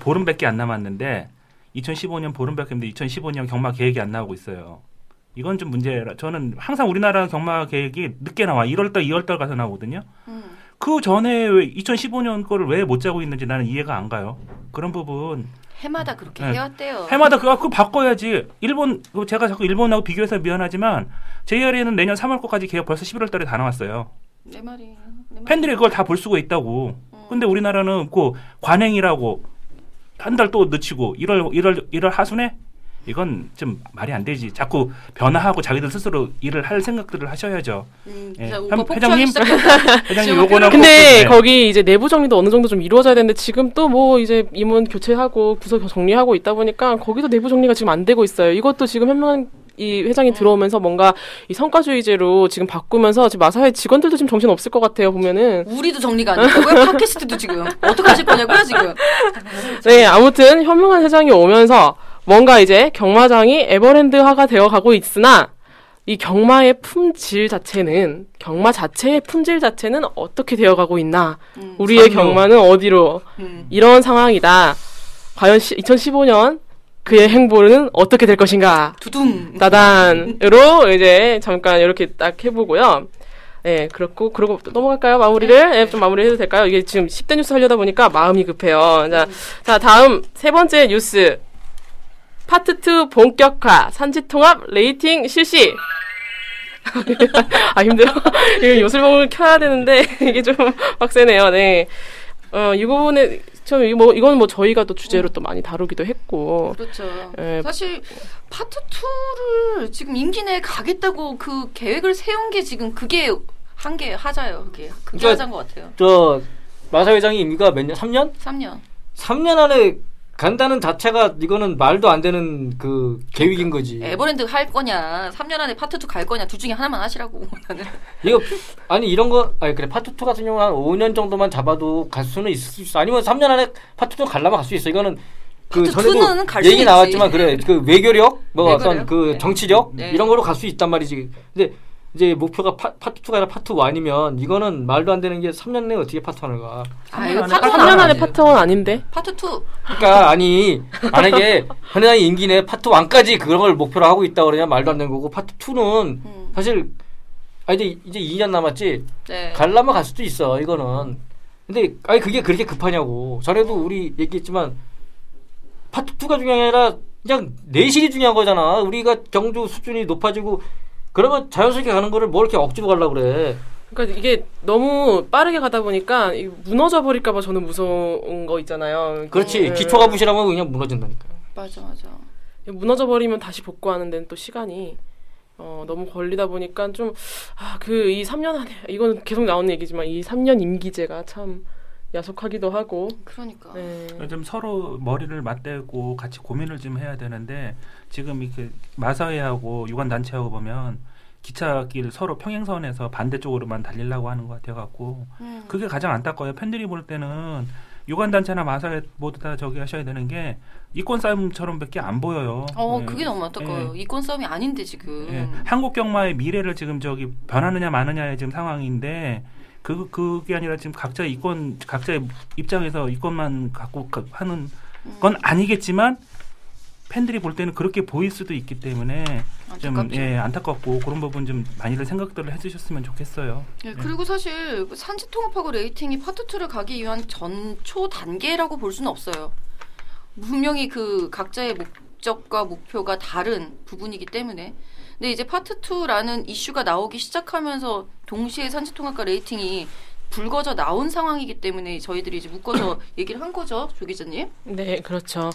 보름밖에 안 남았는데 2015년 보름밖에 없는데 2015년 경마 계획이 안 나오고 있어요. 이건 좀 문제라. 저는 항상 우리나라 경마 계획이 늦게 나와. 1월달, 2월달 가서 나오거든요. 음. 그 전에 왜 2015년 거를 왜 못 짜고 있는지 나는 이해가 안 가요. 그런 부분 해마다 그렇게 네. 해왔대요. 해마다 그거 그거 바꿔야지. 일본 그거 제가 자꾸 일본하고 비교해서 미안하지만 JR에는 내년 3월 거까지 계획 벌써 11월 달에 다 나왔어요. 내 말이. 팬들이 그걸 다 볼 수가 있다고. 근데 우리나라는 그 관행이라고 한 달 또 늦추고 1월 1월 1월 하순에 이건 좀 말이 안 되지. 자꾸 변화하고 자기들 스스로 일을 할 생각들을 하셔야죠. 음, 예. 회- 회장님? 회장님 요거는 근데 꼭- 네. 거기 이제 내부 정리도 어느 정도 좀 이루어져야 되는데 지금 또 뭐 이제 임원 교체하고 부서 정리하고 있다 보니까 거기도 내부 정리가 지금 안 되고 있어요. 이것도 지금 현명한 이 회장이 들어오면서 뭔가 이 성과주의제로 지금 바꾸면서 지금 마사회 직원들도 지금 정신 없을 것 같아요 보면은 우리도 정리가 안 됐다고요? 팟캐스트도 지금 어떻게 하실 거냐고요 지금? 네 아무튼 현명한 회장이 오면서 뭔가 이제 경마장이 에버랜드화가 되어 가고 있으나 이 경마의 품질 자체는 경마 자체의 품질 자체는 어떻게 되어가고 있나 음, 우리의 선로. 경마는 어디로 음. 이런 상황이다. 과연 2015년 그의 행보는 어떻게 될 것인가? 두둥. 따단으로 이제 잠깐 이렇게 딱 해보고요. 네, 그렇고 그러고 또 넘어갈까요? 마무리를 네, 좀 마무리해도 될까요? 이게 지금 10대 뉴스 하려다 보니까 마음이 급해요. 자, 자 다음 세 번째 뉴스 파트 2 본격화 산지통합 레이팅 실시. 아 힘들어. 이거 요술봉을 켜야 되는데 이게 좀 빡세네요. 네. 어, 이 부분에 좀 이거 뭐 이건 뭐 저희가 또 주제로 또 많이 다루기도 했고. 그렇죠. 예. 사실 파트 2를 지금 임기 내에 가겠다고 그 계획을 세운 게 지금 그게 한계 하자요. 그게 그게 그러니까- 하자인 것 같아요. 저 마사 회장이 임기가 몇 년? 3년? 3년. 3년 안에 간다는 자체가 이거는 말도 안 되는 그 계획인 거지. 에버랜드 할 거냐, 3년 안에 파트 2 갈 거냐, 둘 중에 하나만 하시라고. 나는. 이거 아니 이런 거 아니 그래 파트 2 같은 경우는 한 5년 정도만 잡아도 갈 수는 있을 수 있어. 아니면 3년 안에 파트 2 가려면 갈 수 있어. 이거는 그 전에도 얘기. 나왔지만 그래 그 외교력 뭐 어떤 외교력? 그 네. 정치력 네. 이런 거로 갈 수 있단 말이지. 근데 이제 목표가 파, 파트 2가 아니라 파트 1이면 이거는 말도 안 되는 게 3년 내에 어떻게 파트 1을 가. 아, 이거 파트 3년 1 안에. 파트 1 아닌데? 파트 2. 그러니까 아니 만약에 현 회장의 임기 내 파트 1까지 그런 걸 목표로 하고 있다 그러냐 말도 안 되는 거고 파트 2는 음. 사실 아 이제 이제 2년 남았지. 네. 갈라면 갈 수도 있어 이거는 근데 아니 그게 그렇게 급하냐고 전에도 우리 얘기했지만 파트 2가 중요한 게 아니라 그냥 내실이 중요한 거잖아 우리가 경주 수준이 높아지고 그러면 자연스럽게 가는 거를 뭐 이렇게 억지로 가려고 그래 그러니까 이게 너무 빠르게 가다 보니까 이 무너져 버릴까봐 저는 무서운 거 있잖아요. 그렇지 네. 기초가 부실하면 그냥 무너진다니까 맞아, 맞아. 무너져 버리면 다시 복구하는 데는 또 시간이 어, 너무 걸리다 보니까 좀 아 그 이 3년 안에 이거는 계속 나오는 얘기지만 이 3년 임기제가 참 야속하기도 하고 그러니까. 네. 좀 서로 머리를 맞대고 같이 고민을 좀 해야 되는데 지금 이렇게 마사회하고 유관 단체하고 보면 기차길 서로 평행선에서 반대쪽으로만 달리려고 하는 것 같아갖고 음. 그게 가장 안타까워요. 팬들이 볼 때는 유관 단체나 마사회 모두 다 저기 하셔야 되는 게 이권 싸움처럼밖에 안 보여요. 어, 예. 그게 너무 안타까워요. 이권 싸움이 아닌데, 지금. 예. 한국 경마의 미래를 지금 저기 변하느냐 마느냐의 지금 상황인데 그 그게 아니라 지금 각자 이권 각자의 입장에서 이권만 갖고 가- 하는 건 아니겠지만 팬들이 볼 때는 그렇게 보일 수도 있기 때문에 좀. 예, 안타깝고 그런 부분 좀 많이들 생각들을 해주셨으면 좋겠어요. 예, 그리고 사실 그 산지 통합하고 레이팅이 파트 2를 가기 위한 전초 단계라고 볼 수는 없어요. 분명히 그 각자의 목적과 목표가 다른 부분이기 때문에. 근데 이제 파트 2라는 이슈가 나오기 시작하면서 동시에 산지 통합과 레이팅이 불거져 나온 상황이기 때문에 저희들이 이제 묶어서 얘기를 한 거죠, 조 기자님. 네, 그렇죠.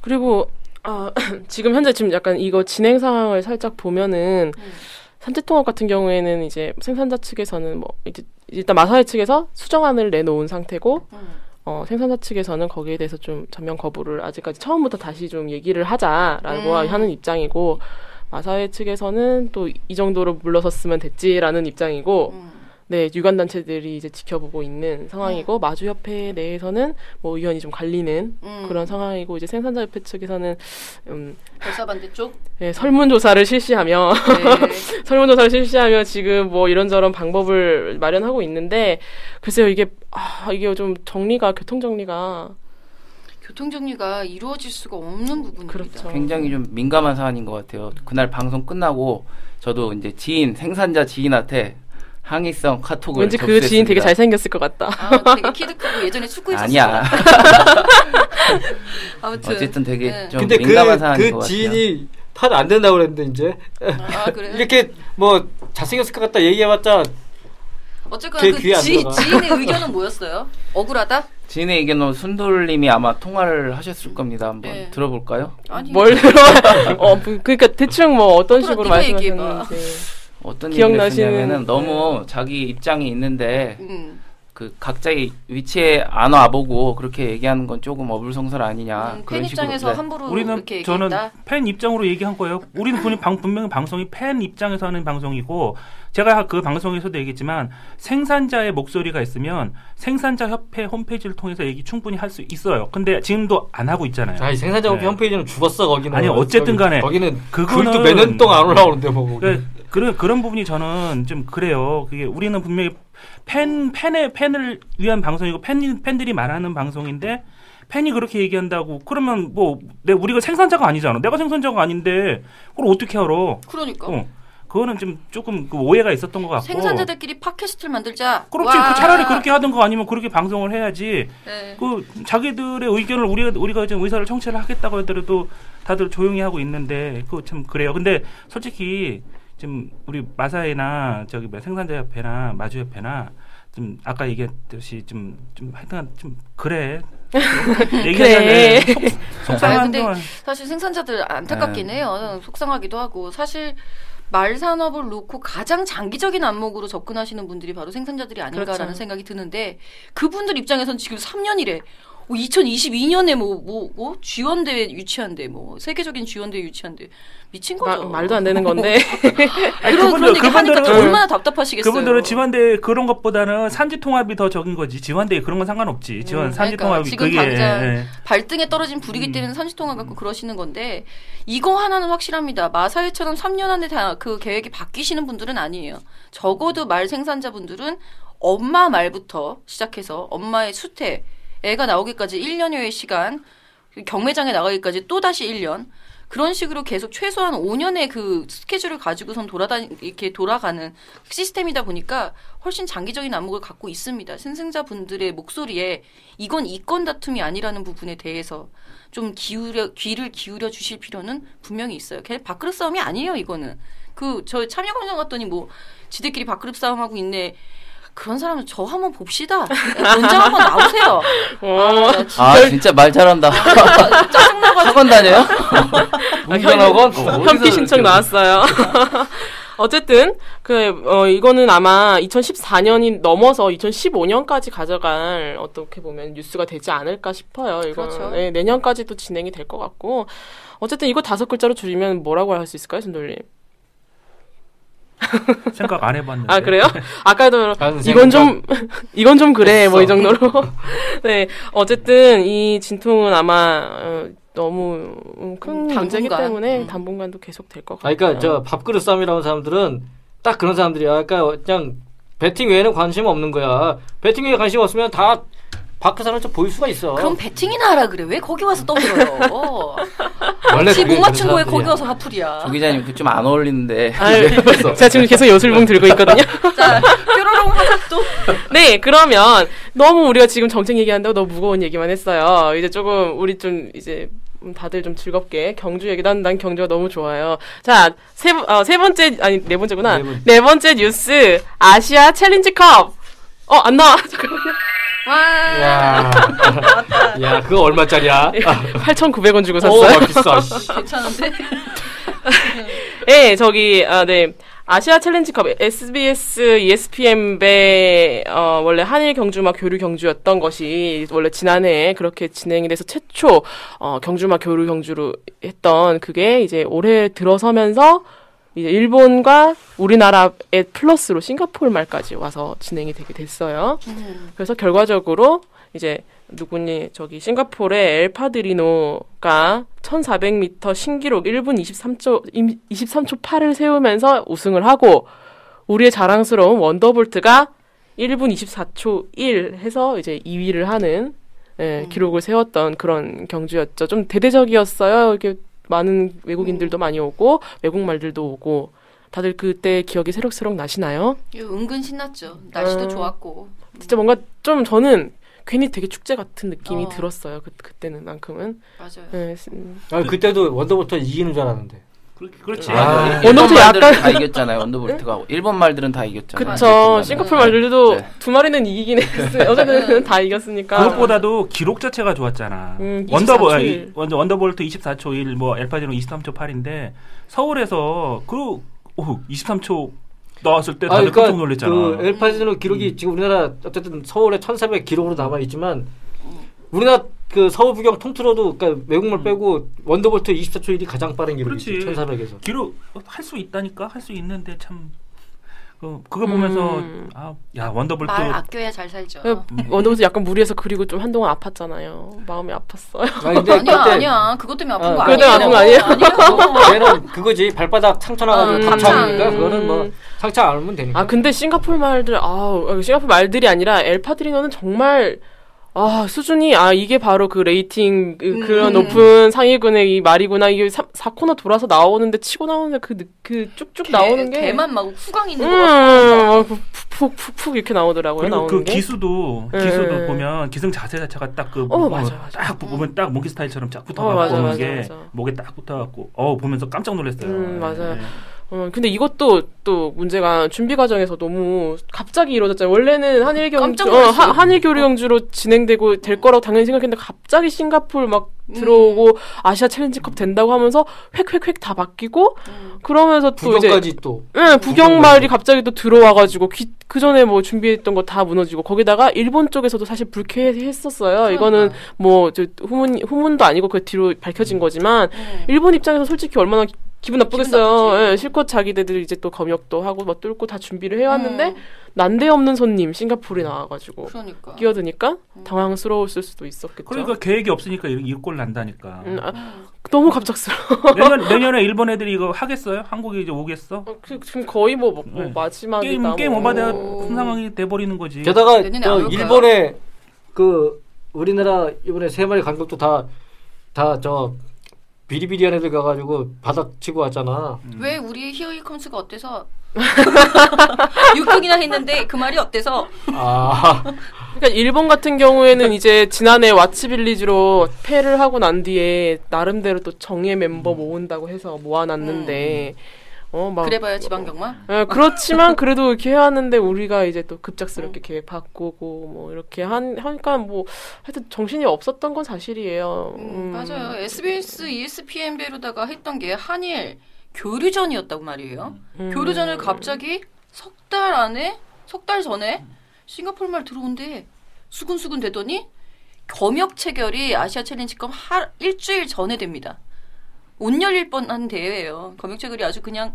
그리고 아, 지금 현재 지금 약간 이거 진행 상황을 살짝 보면은 음. 산재통합 같은 경우에는 이제 생산자 측에서는 뭐 이제 일단 마사회 측에서 수정안을 내놓은 상태고 음. 어, 생산자 측에서는 거기에 대해서 좀 전면 거부를 아직까지 처음부터 다시 좀 얘기를 하자라고 음. 하는 입장이고 마사회 측에서는 또 이 정도로 물러섰으면 됐지라는 입장이고 음. 네, 유관 단체들이 이제 지켜보고 있는 상황이고 마주 협회 내에서는 뭐 의견이 좀 갈리는 음. 그런 상황이고 이제 생산자 협회 측에서는 음, 별사반대 쪽. 예, 설문조사를 실시하며 네. 설문조사를 실시하며 지금 뭐 이런저런 방법을 마련하고 있는데 글쎄요 이게 아 이게 좀 정리가 교통 정리가 교통 정리가 이루어질 수가 없는 부분입니다. 그렇죠. 굉장히 좀 민감한 사안인 것 같아요. 그날 방송 끝나고 저도 이제 지인 생산자 지인한테 항의성 카톡을 왠지 그 지인 되게 접수했습니다. 잘생겼을 것 같다. 아, 되게 키도 크고 예전에 축구 했었어. 아니야. 아무튼 어쨌든 되게 네. 좀 근데 그, 민감한 사안인 것그 같아요. 지인이 탓안 된다고 그랬는데 이제 아? 이렇게 뭐 잘생겼을 것 같다 얘기해봤자 어쨌거나 제그 지. 지인의 의견은 뭐였어요? 억울하다? 지인의 의견은 순돌님이 아마 통화를 하셨을 겁니다. 한번 네. 들어볼까요? 아니 뭘 들어? 어 그- 그러니까 대충 뭐 어떤 식으로. 말씀하셨는지. 어떤 기억나시는- 얘기를 했냐면은 너무 자기 입장이 있는데 음, 그 각자의 위치에 안 와보고 그렇게 얘기하는 건 조금 어불성설 아니냐 음, 팬 그런 식으로 입장에서 네. 함부로 우리는 이렇게 저는 얘기했다. 팬 입장으로 얘기한 거예요. 우리는 방, 분명히 방송이 팬 입장에서 하는 방송이고 제가 그 방송에서도 얘기했지만 생산자의 목소리가 있으면 생산자 협회 홈페이지를 통해서 얘기 충분히 할 수 있어요. 근데 지금도 안 하고 있잖아요. 아이 생산자 네. 홈페이지는 죽었어 거기는 아니, 어쨌든 간에 거기, 는 그거는- 글도 몇년 동안 안 올라오는데 뭐 거기. 그, 그런 그런 부분이 저는 좀 그래요. 그게 우리는 분명히 팬 팬의 팬을 위한 방송이고 팬 팬들이 말하는 방송인데 팬이 그렇게 얘기한다고 그러면 뭐 내 우리가 생산자가 아니잖아. 내가 생산자가 아닌데 그걸 어떻게 알아? 그러니까 어. 그거는 좀 조금 그 오해가 있었던 것 같고. 생산자들끼리 팟캐스트를 만들자. 그렇지. 와. 그 차라리 그렇게 하든 거 아니면 그렇게 방송을 해야지. 네. 그 자기들의 의견을 우리가 우리가 지금 의사를 청취를 하겠다고 하더라도 다들 조용히 하고 있는데 그거 참 그래요. 근데 솔직히 지금 우리 마사회나 저기 뭐 생산자협회나 마주협회나 좀 아까 얘기했듯이 좀좀 하여튼 좀 그래. 얘기하자면 속, 아니, 속상한 근데 건 사실 생산자들 안타깝긴 네. 해요. 속상하기도 하고 사실 말 산업을 놓고 가장 장기적인 안목으로 접근하시는 분들이 바로 생산자들이 아닌가라는 그렇죠. 생각이 드는데 그분들 입장에선 지금 3년이래. 2022년에 뭐 뭐뭐 G1대회 유치한대 뭐 세계적인 G1대회 유치한대 미친 마- 거죠. 말도 안 되는 건데. 아니, 그런 그런 얘기 하니까 그분들은- 얼마나 답답하시겠어요. 그분들은 지원대 그런 것보다는 산지 통합이 더 적은 거지. 지원대 그런 건 상관없지. 지원 음, 산지 그러니까 통합이 지금 그게 당장 예. 발등에 떨어진 불이기 음. 때문에 선지통화 갖고 그러시는 건데 이거 하나는 확실합니다. 마사회처럼 3년 안에 다 그 계획이 바뀌시는 분들은 아니에요. 적어도 말 생산자분들은 엄마 말부터 시작해서 엄마의 수태, 애가 나오기까지 1년여의 시간, 경매장에 나가기까지 또 다시 1년 그런 식으로 계속 최소한 5년의 그 스케줄을 가지고선 돌아다니 이렇게 돌아가는 시스템이다 보니까 훨씬 장기적인 안목을 갖고 있습니다. 신생자분들의 목소리에 이건 이권 다툼이 아니라는 부분에 대해서 좀 기울여 귀를 기울여 주실 필요는 분명히 있어요. 걔 밥그릇 싸움이 아니에요, 이거는. 그 저 참여광장 갔더니 뭐 지들끼리 밥그릇 싸움하고 있네. 그런 사람은 저 한번 봅시다. 원장 한번 나오세요. 어. 아, 나 진짜 아 진짜 말 잘한다. 짜증나가지고 학원 다녀요? 아, 운전학원? 현피 신청 나왔어요. 어쨌든 그 어, 이거는 아마 2014년이 넘어서 2015년까지 가져갈 어떻게 보면 뉴스가 되지 않을까 싶어요. 이거 그렇죠. 네, 내년까지도 진행이 될 것 같고 어쨌든 이거 다섯 글자로 줄이면 뭐라고 할 수 있을까요, 순돌님? 생각 안 해봤는데. 아 그래요? 아까도 이건 생각 좀 이건 좀 그래 뭐 이. 정도로 네 어쨌든 이 진통은 아마 어, 너무 음, 큰 당분간. 때문에 음. 당분간도 계속 될것 아, 같아요. 그러니까 저 밥그릇 싸움이라는 사람들은 딱 그런 사람들이야. 그러니까 그냥 배팅 외에는 관심 없는 거야. 배팅 외에 관심 없으면 다 밖에 사람 좀 보일 수가 있어. 그럼 배팅이나 하라 그래. 왜 거기 와서 떠들어요? 원래 못 맞춘 거에 거기. 와서 화풀이야. 조 기자님 그 좀 안 어울리는데. 아유, 제가 지금 계속 요술봉 들고 있거든요. 자, 뾰로롱 하삭도. 네, 그러면 너무 우리가 지금 정책 얘기한다고 너무 무거운 얘기만 했어요. 이제 조금 우리 좀 이제 음, 다들 좀 즐겁게 경주 얘기 난, 난 경주가 너무 좋아요. 자, 세, 어, 세 번째 아니 네 번째구나. 네 번째. 네 번째 뉴스 아시아 챌린지컵. 어, 안 나와. 잠깐만요. 와. 야, 야, 그거 얼마짜리야? 8,900원 주고 오, 샀어요. 막 비싸. 씨. 괜찮은데? 네, 저기 아 네. 아시아 챌린지컵 SBS ESPN 배 어, 원래 한일 경주마 교류 경주였던 것이 원래 지난해에 그렇게 진행이 돼서 최초 어, 경주마 교류 경주로 했던 그게 이제 올해 들어서면서 이제 일본과 우리나라의 플러스로 싱가포르 말까지 와서 진행이 되게 됐어요. 그래서 결과적으로 이제 누구니 저기 싱가포르의 엘파드리노가 1400m 신기록 1분 23초 23초 8을 세우면서 우승을 하고 우리의 자랑스러운 원더볼트가 1분 24초 1 해서 이제 2위를 하는 예, 기록을 세웠던 그런 경주였죠. 좀 대대적이었어요. 이렇게 많은 외국인들도 많이 오고 외국 말들도 오고 다들 그때 기억이 새록새록 나시나요? 이거 은근 신났죠. 날씨도 음. 좋았고. 진짜 뭔가 좀 저는 괜히 되게 축제 같은 느낌이 어. 들었어요. 그 그때는 만큼은. 맞아요. 네, 음. 아, 그때도 원더부터 이기는 줄 알았는데. 그, 그렇지. 아. 일본 원더볼트 말들은 약간- 다 이겼잖아요. 원더볼트가 일본 말들은 다 이겼잖아요. 그쵸. 중간에. 싱가포르 말들도 네. 두 마리는 이기긴 했어요. 어쨌든 다 이겼으니까. 그것보다도 기록 자체가 좋았잖아. 음, 원더볼 24초 아니, 일. 원더 원더볼트 24초 1, 뭐 엘파디노 23초 8인데 서울에서 그 오, 23초 나왔을 때 아, 다들 깜짝 놀랐잖아. 그 엘파지노 기록이 지금 우리나라 어쨌든 서울에 1,400 기록으로 남아 있지만 우리나라 그 서울 부경 통틀어도 그러니까 외국말 빼고 원더볼트 24초 1이 가장 빠른 기록이지. 그렇지. 1,400에서. 기록 할 수 있다니까 할 수 있는데 참 그, 그거 보면서 음. 아, 야 원더볼트 말 아껴야 잘 살죠. 원더볼트 약간 무리해서 그리고 좀 한동안 아팠잖아요. 마음이 아팠어요. 아, 근데 아니야, 그때 아니야. 그것 때문에 아픈 아, 거 아니에요. 때문에 아픈 거 아니에요? 아니에요. 얘는 그거지 발바닥 상처 나가지고 음, 다쳤으니까 음. 그거는 뭐 상처 아물면 되니까. 아 근데 싱가포르 말들 아우 싱가포르 말들이 아니라 엘파드리노는 정말 아 수준이 아 이게 바로 그 레이팅 그, 그런 음. 높은 상위군의 이 말이구나 이게 사, 4코너 돌아서 나오는데 치고 나오는데 그, 느- 그 쭉쭉 나오는 게 걔만 막 후광 있는 음, 거 같아. 어, 푹푹푹 푹 이렇게 나오더라고요 그리고 나오는 그게 기수도 예, 기수도 예. 보면 기승 자세 자체가 딱 그 어, 맞아, 맞아. 딱 보면 딱 몽키 스타일처럼 쫙 어, 붙어갖고 맞아, 오는 맞아, 게 맞아. 목에 딱 붙어갖고 어 보면서 깜짝 놀랐어요. 음, 맞아요. 예. 어, 근데 이것도 또 문제가 준비 과정에서 너무 갑자기 이루어졌잖아요. 원래는 한일 경주, 어. 하- 한일 교류 경주로 진행되고 될 거라고 당연히 생각했는데 갑자기 싱가포르 막 들어오고 아시아 챌린지컵 된다고 하면서 획획획 다 바뀌고 그러면서 또 이제 부경까지 또. 예, 부경말이 갑자기 또 들어와가지고 그 전에 뭐 준비했던 거 다 무너지고 거기다가 일본 쪽에서도 사실 불쾌했었어요. 이거는 뭐저 후문 후문도 아니고 그 뒤로 밝혀진 거지만 일본 입장에서 솔직히 얼마나 기- 기분 나쁘겠어요. 예, 실컷 자기네들 이제 또 검역도 하고 뭐 뚫고 다 준비를 해왔는데 음. 난데없는 손님 싱가포르에 나와가지고 그러니까. 끼어드니까 당황스러웠을 수도 있었겠죠. 그러니까 계획이 없으니까 이꼴 난다니까. 음, 아, 너무 갑작스러워. 내년 내년에 일본 애들이 이거 하겠어요? 한국에 이제 오겠어? 어, 그- 지금 거의 뭐, 뭐, 뭐 네. 마지막이다. 게임 게임 뭐. 오바돼 오. 상황이 돼 버리는 거지. 게다가 올까요? 일본에 그 우리나라 이번에 세 마리 감독도 다 다 저 비리비리 한 애들 가가지고 바닥 치고 왔잖아. 왜 우리의 히어이 컴스가 어때서? 6등이나 했는데 그 말이 어때서? 아, 그러니까 일본 같은 경우에는 이제 지난해 왓츠빌리지로 패를 하고 난 뒤에 나름대로 또 정예 멤버 모은다고 해서 모아놨는데 어 막 그래봐야 지방 경마 예, 그렇지만 그래도 이렇게 해왔는데 우리가 이제 또 급작스럽게 계획 바꾸고 뭐 이렇게 한 하니까 뭐 하여튼 정신이 없었던 건 사실이에요. 음, 음. 맞아요 SBS, ESPN배로다가 했던 게 한일 교류전이었다고 말이에요. 음. 교류전을 갑자기 석 달 안에 석 달 전에 싱가포르 말 들어온대 수근수근 되더니 검역 체결이 아시아 챌린지컵 하, 일주일 전에 됩니다. 못 열릴 뻔한 대회예요. 검역 체결이 아주 그냥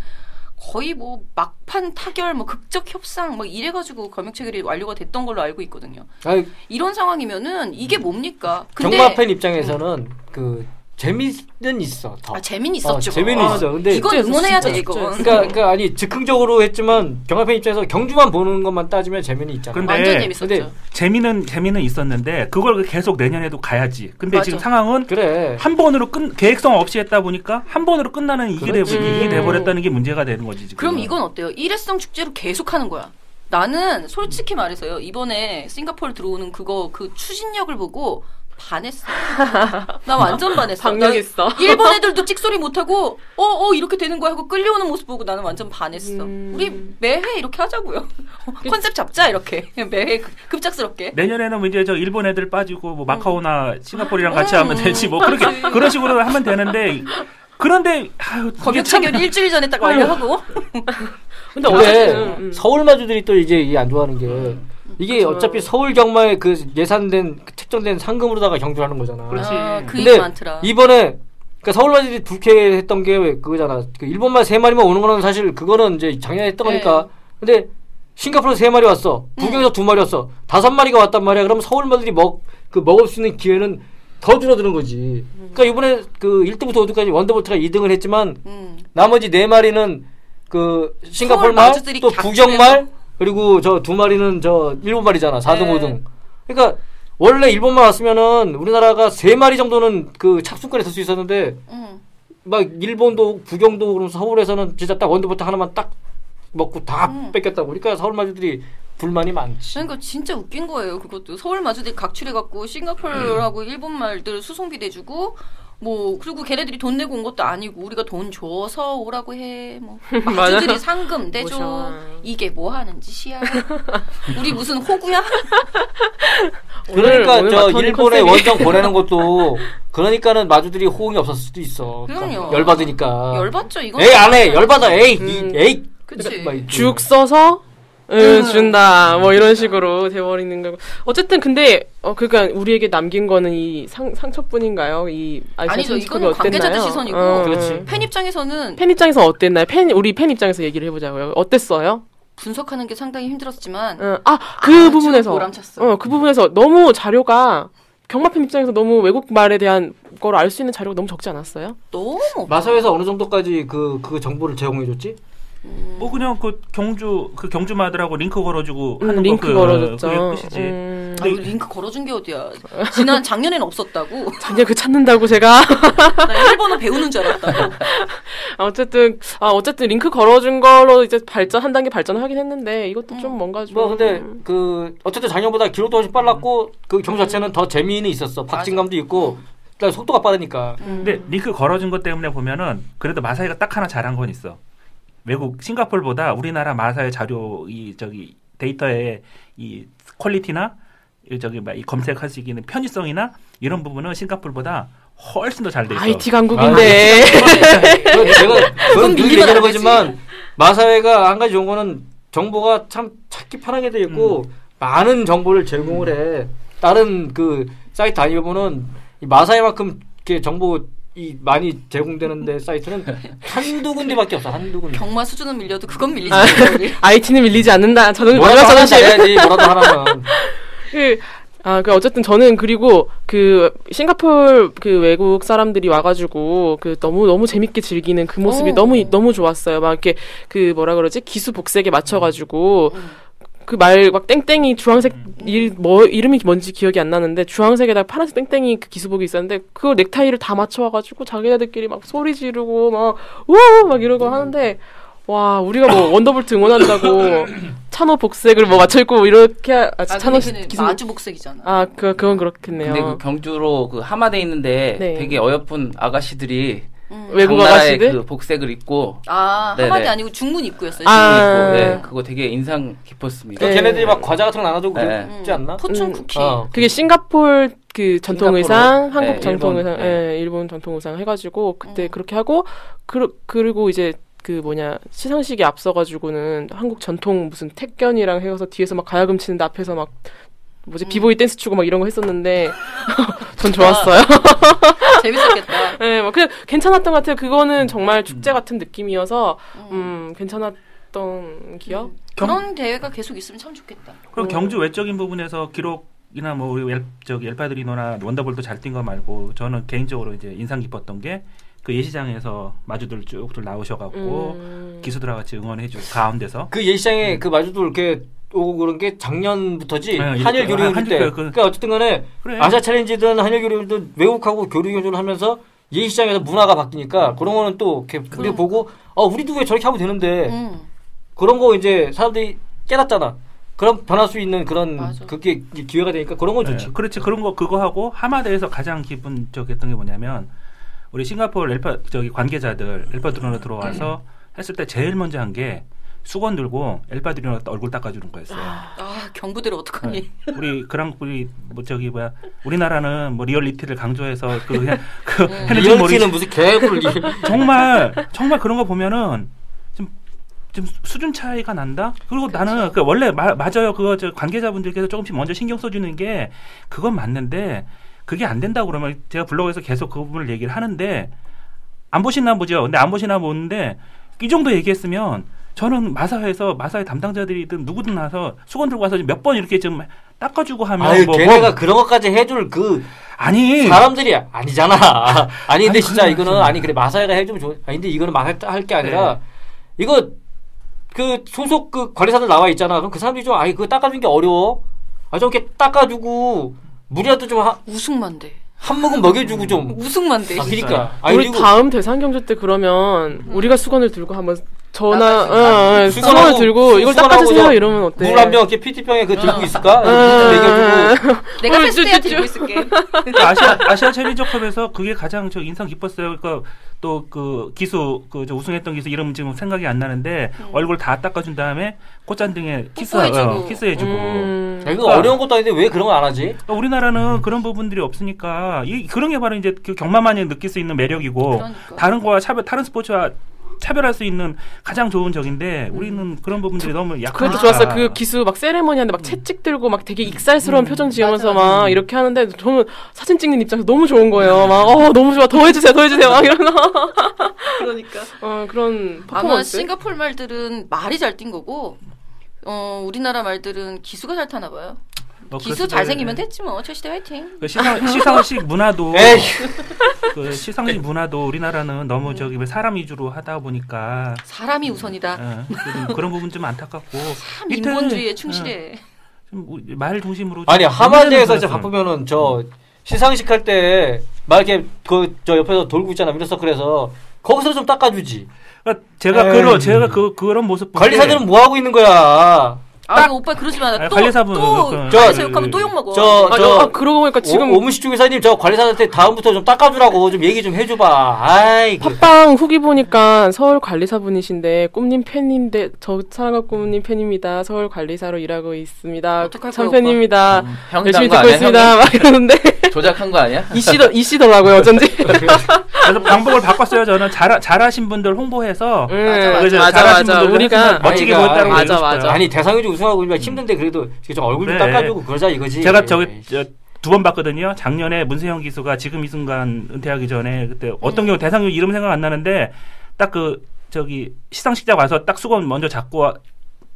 거의 뭐 막판 타결, 뭐 극적 협상, 뭐 이래가지고 검역 체결이 완료가 됐던 걸로 알고 있거든요. 아니, 이런 상황이면은 이게 뭡니까? 근데 경마 팬 입장에서는 그 재미는 있어. 더. 아 재미는 어, 있었죠. 재미는 아, 있어. 근데 이건 응원해야 돼 이건. 진짜. 그러니까, 그러니까 아니 즉흥적으로 했지만 경마 팬 입장에서 경주만 보는 것만 따지면 재미는 있잖아. 근데- 완전 재밌었죠. 근데 재미는 재미는 있었는데 그걸 계속 내년에도 가야지. 근데 맞아. 지금 상황은 그래. 한 번으로 끝 계획성 없이 했다 보니까 한 번으로 끝나는 이게 돼. 이게 돼 버렸다는 게 문제가 되는 거지 지금. 그럼 이건 어때요? 일회성 축제로 계속 하는 거야. 나는 솔직히 말해서요. 이번에 싱가포르 들어오는 그거 그 추진력을 보고 반했어. 나 완전 반했어. 나 일본 애들도 찍소리 못하고 어어 이렇게 되는 거야 하고 끌려오는 모습 보고 나는 완전 반했어. 음. 우리 매회 이렇게 하자고요. 컨셉 잡자 이렇게 매회 급- 급작스럽게. 내년에는 뭐 이제 저 일본 애들 빠지고 뭐 마카오나 싱가포르랑 같이 음. 하면 되지 뭐 그렇게 그렇지. 그런 식으로 하면 되는데 그런데 아유 검역 체결이 일주일 전에 딱 완료하고. 근데 어쨌든 음. 서울 마주들이 또 이제 이게 안 좋아하는 게 이게 그쵸. 어차피 서울 경마에 그 예산된 그 책정된 상금으로다가 경주를 하는 거잖아. 그렇지. 아, 그 근데 많더라. 이번에 그러니까 서울 마주들이 불쾌했던 게왜 그거잖아. 그 일본말 세 마리만 오는 거는 사실 그거는 이제 작년에 했던 네. 거니까. 근데 싱가포르 세 마리 왔어. 북경에서 두 마리 왔어. 다섯 마리가 왔단 말이야. 그럼 서울 마들이 먹 그 먹을 수 있는 기회는 더 줄어드는 거지. 그러니까 이번에 그 1등부터 5등까지 원더볼트가 2등을 했지만 음. 나머지 네 마리는 그 싱가포르 말, 또 격투해서. 북경 말, 그리고 저 두 마리는 저 일본 말이잖아. 4등, 네. 5등. 그러니까 원래 일본만 왔으면은 우리나라가 세 마리 정도는 그 착순권에 설수 있었는데 음. 막 일본도 북경도 그럼 서울에서는 진짜 딱 원더부터 하나만 딱 먹고 다 음. 뺏겼다고. 그러니까 서울 마주들이 불만이 많지. 그러니까 진짜 웃긴 거예요. 그것도 서울 마주들이 각출해갖고 싱가포르하고 일본 말들 수송비 내주고 뭐 그리고 걔네들이 돈 내고 온 것도 아니고 우리가 돈 줘서 오라고 해. 뭐 마주들이 맞아. 상금 내줘. 이게 뭐 하는 짓이야? 우리 무슨 호구야? 그러니까 오늘 저 일본에 원정 보내는 것도 그러니까는 마주들이 호응이 없었을 수도 있어. 그럼요. 열받으니까. 열받죠 이거. 에이 안 해. 열받아. 에이. 음. 이, 에이. 그치. 막 써서 응, 준다 뭐 이런 식으로 돼버리는 거고 어쨌든 근데 어 그러니까 우리에게 남긴 거는 이 상, 상처뿐인가요? 이 아니죠. 이거는 관계자들 어땠나요? 시선이고. 어, 그렇지. 팬 입장에서는 팬 입장에서 어땠나요? 팬 우리 팬 입장에서 얘기를 해보자고요. 어땠어요? 분석하는 게 상당히 힘들었지만 어, 아그 아주 부분에서 보람찼어. 어그 부분에서 너무 자료가 경마 팬 입장에서 너무 외국 말에 대한 걸 알 수 있는 자료가 너무 적지 않았어요? 너무 마사회에서 어느 정도까지 그, 그 정보를 제공해줬지? 뭐 그냥 그 경주 그 경주 마들하고 링크 걸어주고 음, 하는 링크 거 그, 걸어줬죠. 그게 끝이지. 음, 아, 이거 링크 걸어준 게 어디야? 지난 작년에는 없었다고. 작년 그 찾는다고 제가 나 일본어 배우는 줄 알았다고. 아, 어쨌든 아 어쨌든 링크 걸어준 걸로 이제 발전 한 단계 발전을 하긴 했는데 이것도 좀 뭔가 좀 뭐 근데 음. 그 어쨌든 작년보다 기록도 훨씬 빨랐고 그 경주 자체는 더 재미는 있었어. 박진감도 있고 일단 속도가 빠르니까. 근데 링크 걸어준 것 때문에 보면은 그래도 마사회가 딱 하나 잘한 건 있어. 외국 싱가폴보다 우리나라 마사회 자료 이 저기 데이터의 이 퀄리티나 이 저기 막 이 검색할 수 있는 편의성이나 이런 부분은 싱가폴보다 훨씬 더 잘 돼 있어. IT 강국인데. 그 제가 그건 늘 얘기하는. 거지만 마사회가 한 가지 좋은 거는 정보가 참 찾기 편하게 돼 있고 많은 정보를 제공을 해. 다른 그 사이트 아니면은 이 마사회만큼 이렇게 정보 이 많이 제공되는데 사이트는 한두 군데밖에 없어. 한두 군데. 경마 수준은 밀려도 그건 밀리지 아. 우리. IT는 밀리지 않는다. 저는 뭐라도 하나 저는 잘해야지. 뭐라도 하나는. 그, 아, 그, 어쨌든 저는 그리고 그, 싱가폴 그 외국 사람들이 와가지고 그 너무, 너무 재밌게 즐기는 그 모습이 오. 너무, 너무 좋았어요. 막 이렇게 그 뭐라 그러지? 기수 복색에 맞춰가지고 음. 그 말 막 땡땡이 주황색 일, 뭐, 이름이 뭔지 기억이 안 나는데 주황색에다 파란색 땡땡이 그 기수복이 있었는데 그걸 넥타이를 다 맞춰와가지고 자기네들끼리 막 소리 지르고 막, 우와! 막 이러고 하는데 와, 우리가 뭐 원더볼트 응원한다고 찬호 복색을 뭐 맞춰 입고 이렇게, 하- 아, 아, 찬호 기수 마주 복색이잖아. 아, 그, 그건 그렇겠네요. 근데 그 경주로 그 하마돼 있는데 네. 되게 어여쁜 아가씨들이 음. 외국 각 나라의 아가씨들? 그 복색을 입고 아 네네. 한마디 아니고 중문 입구였어요. 아. 입고 네, 그거 되게 인상 깊었습니다. 네. 걔네들이 막 과자 같은 거 나눠주고 네. 그러지 않나? 포춘 음. 쿠키. 어. 그게 싱가폴 그 전통. 의상, 한국 네, 전통 일본, 의상, 네. 예, 일본 전통 의상 해가지고 그때 음. 그렇게 하고 그, 그리고 이제 그 뭐냐 시상식에 앞서가지고는 한국 전통 무슨 택견이랑 해서 뒤에서 막 가야금 치는데 앞에서 막 뭐지 음. 비보이 댄스 추고 막 이런 거 했었는데 전 좋았어요. 재밌었겠다. 네, 뭐 그냥 괜찮았던 것 같아요. 그거는 정말 축제 같은 느낌이어서 음 괜찮았던 기억. 그런 대회가 계속 있으면 참 좋겠다. 그럼 음. 경주 외적인 부분에서 기록이나 뭐 우리 엘, 저기 엘파드리노나 원더볼도 잘 뛴 거 말고 저는 개인적으로 이제 인상 깊었던 게 그 예시장에서 마주들 쭉들 나오셔갖고 음. 기수들과 같이 응원해주고 가운데서 그 예시장에 그 마주도 이렇게 오고 그런 게 작년부터지 네, 한일 교류 아, 때. 교류, 그- 그러니까 어쨌든 간에 그래 아시아 챌린지든 한일 교류든 외국하고 교류 경주를 하면서 예시장에서 문화가 바뀌니까 그런 거는 또 이렇게 우리 보고 어 우리도 왜 저렇게 하면 되는데 음. 그런 거 이제 사람들이 깨닫잖아. 그럼 변할 수 있는 그런 맞아. 그게 기회가 되니까 그런 건 네, 좋지. 그렇지 그런 거 그거 하고 하마대에서 가장 기분 적했던 게 뭐냐면 우리 싱가포르 엘파 저기 관계자들 엘파드리노 들어와서 했을 때 제일 먼저 한 게 수건 들고 엘파드리노 얼굴 닦아주는 거였어요. 아 경부대로 어떡하니? 네. 우리 그랑프리 뭐 저기 뭐야 우리나라는 뭐 리얼리티를 강조해서 그 그냥 그 음. 리얼티는 무슨 개뿔 정말 정말 그런 거 보면은 좀, 좀 수준 차이가 난다. 그리고 나는 그 원래 마, 맞아요. 그거 저 관계자분들께서 조금씩 먼저 신경 써주는 게 그건 맞는데 그게 안 된다고 그러면 제가 블로그에서 계속 그 부분을 얘기를 하는데 안 보시나 보죠. 근데 안 보시나 보는데 이 정도 얘기했으면 저는 마사회에서 마사회 담당자들이든 누구든 나서 수건 들고 와서 몇 번 이렇게 좀 닦아주고 하면 아유 뭐, 걔네가 뭐 그런 것까지 해줄 그 아니 사람들이 아니잖아. 아니 근데 아니, 진짜 이거는 무슨- 아니 그래 마사회가 해주면 좋. 아니 근데 이거는 마사회 할게 아니라 네. 이거 그 소속 그 관리사들 나와 있잖아. 그럼 그 사람들이 좀 아니 그거 닦아주는 게 어려워. 아좀 이렇게 닦아주고 물이라도 좀한 우승만대. 모금 먹여주고 좀. 우승만대. 아 그러니까. 아니 우리 그리고 다음 대상 경주 때 그러면 우리가 수건을 들고 한번 전화 어, 어, 수건을 들고 이걸 닦아주세요 저 이러면 어때? 물 한 병 이렇게 PT병에 그 들고 있을까? 음. 먹여주고. 내가 어, 패스트야 들고 있을게. 아시아 아시아 챌린저컵에서 그게 가장 저 인상 깊었어요. 그러니까 또 그 기수 그저 우승했던 기수 이름 지금 생각이 안 나는데 얼굴 다 닦아준 다음에 콧잔등에 키스 뽀뽀해주고. 어, 키스해주고. 음. 야, 이거 어려운 것도 아닌데 왜 그런 거 안 하지? 그러니까 우리나라는 그런 부분들이 없으니까 이 그런 게 바로 이제 그 경마만이 느낄 수 있는 매력이고 그러니까. 다른 거와 차별 다른 스포츠와 차별할 수 있는 가장 좋은 점인데 우리는 그런 부분들이 너무 약하니까. 그것도 좋았어요. 그 기수 막 세레머니 하는데 막 채찍 들고 막 되게 익살스러운 표정 지으면서 맞아, 맞아. 막 이렇게 하는데 저는 사진 찍는 입장에서 너무 좋은 거예요. 막 어 너무 좋아 더 해주세요 더 해주세요 막 이러면서 그러니까. 어 그런 아마 퍼포먼스. 싱가포르 말들은 말이 잘 뛴 거고, 어 우리나라 말들은 기수가 잘 타나 봐요. 뭐 기수 잘생기면 됐지 뭐. 최시대 화이팅. 그 시상 시상식 문화도. 그 시상식 문화도 우리나라는 너무 저기 왜 사람 위주로 하다 보니까 사람이 우선이다. 예, 좀 그런 부분 좀 안타깝고 참 이때, 인본주의에 예, 충실해. 좀 우리 말 중심으로 아니 좀 하마대에서. 바쁘면은 저 시상식 할 때 막 이렇게 그 저 옆에서 돌고 있잖아 미러서클에서 거기서 좀 닦아주지 그러니까 제가 에이. 그런 제가 그 그런 모습 관리사들은 뭐 하고 있는 거야 아, 오빠 그러지 마. 아니, 또, 관리사분 또, 그- 저, 저- 욕하면 또 욕 먹어. 저- 아, 저- 아, 그러고 보니까 지금 오, 오무시 중개사님 저 관리사한테 다음부터 좀 닦아주라고 좀 얘기 좀 해줘봐. 아이 그, 팟빵 후기 보니까 서울 관리사분이신데 꿈님 팬인데 저 사랑과 꿈님 팬입니다. 서울 관리사로 일하고 있습니다. 어떡할 참 거야, 팬입니다. 형 열심히 딴거 듣고 아니야? 있습니다. 막 이러는데? 조작한 거 아니야? 이씨더 이씨더라고요 어쩐지. 그래서 방법을 바꿨어요. 저는 잘 잘하신 분들 홍보해서 음, 맞아, 맞아 잘하신 맞아. 분들 우리가 멋지게 아니, 보였다고 맞아, 맞아. 싶어요. 아니 대상유지 우승하고 있으면 힘든데 그래도 좀 얼굴 좀 그래. 닦아주고 그러자 이거지. 제가 저기 두번 봤거든요. 작년에 문세영 기수가 지금 이 순간 은퇴하기 전에 그때 어떤 경우 대상유 이름 생각 안 나는데 딱 그 저기 시상식장 와서 딱 수건 먼저 잡고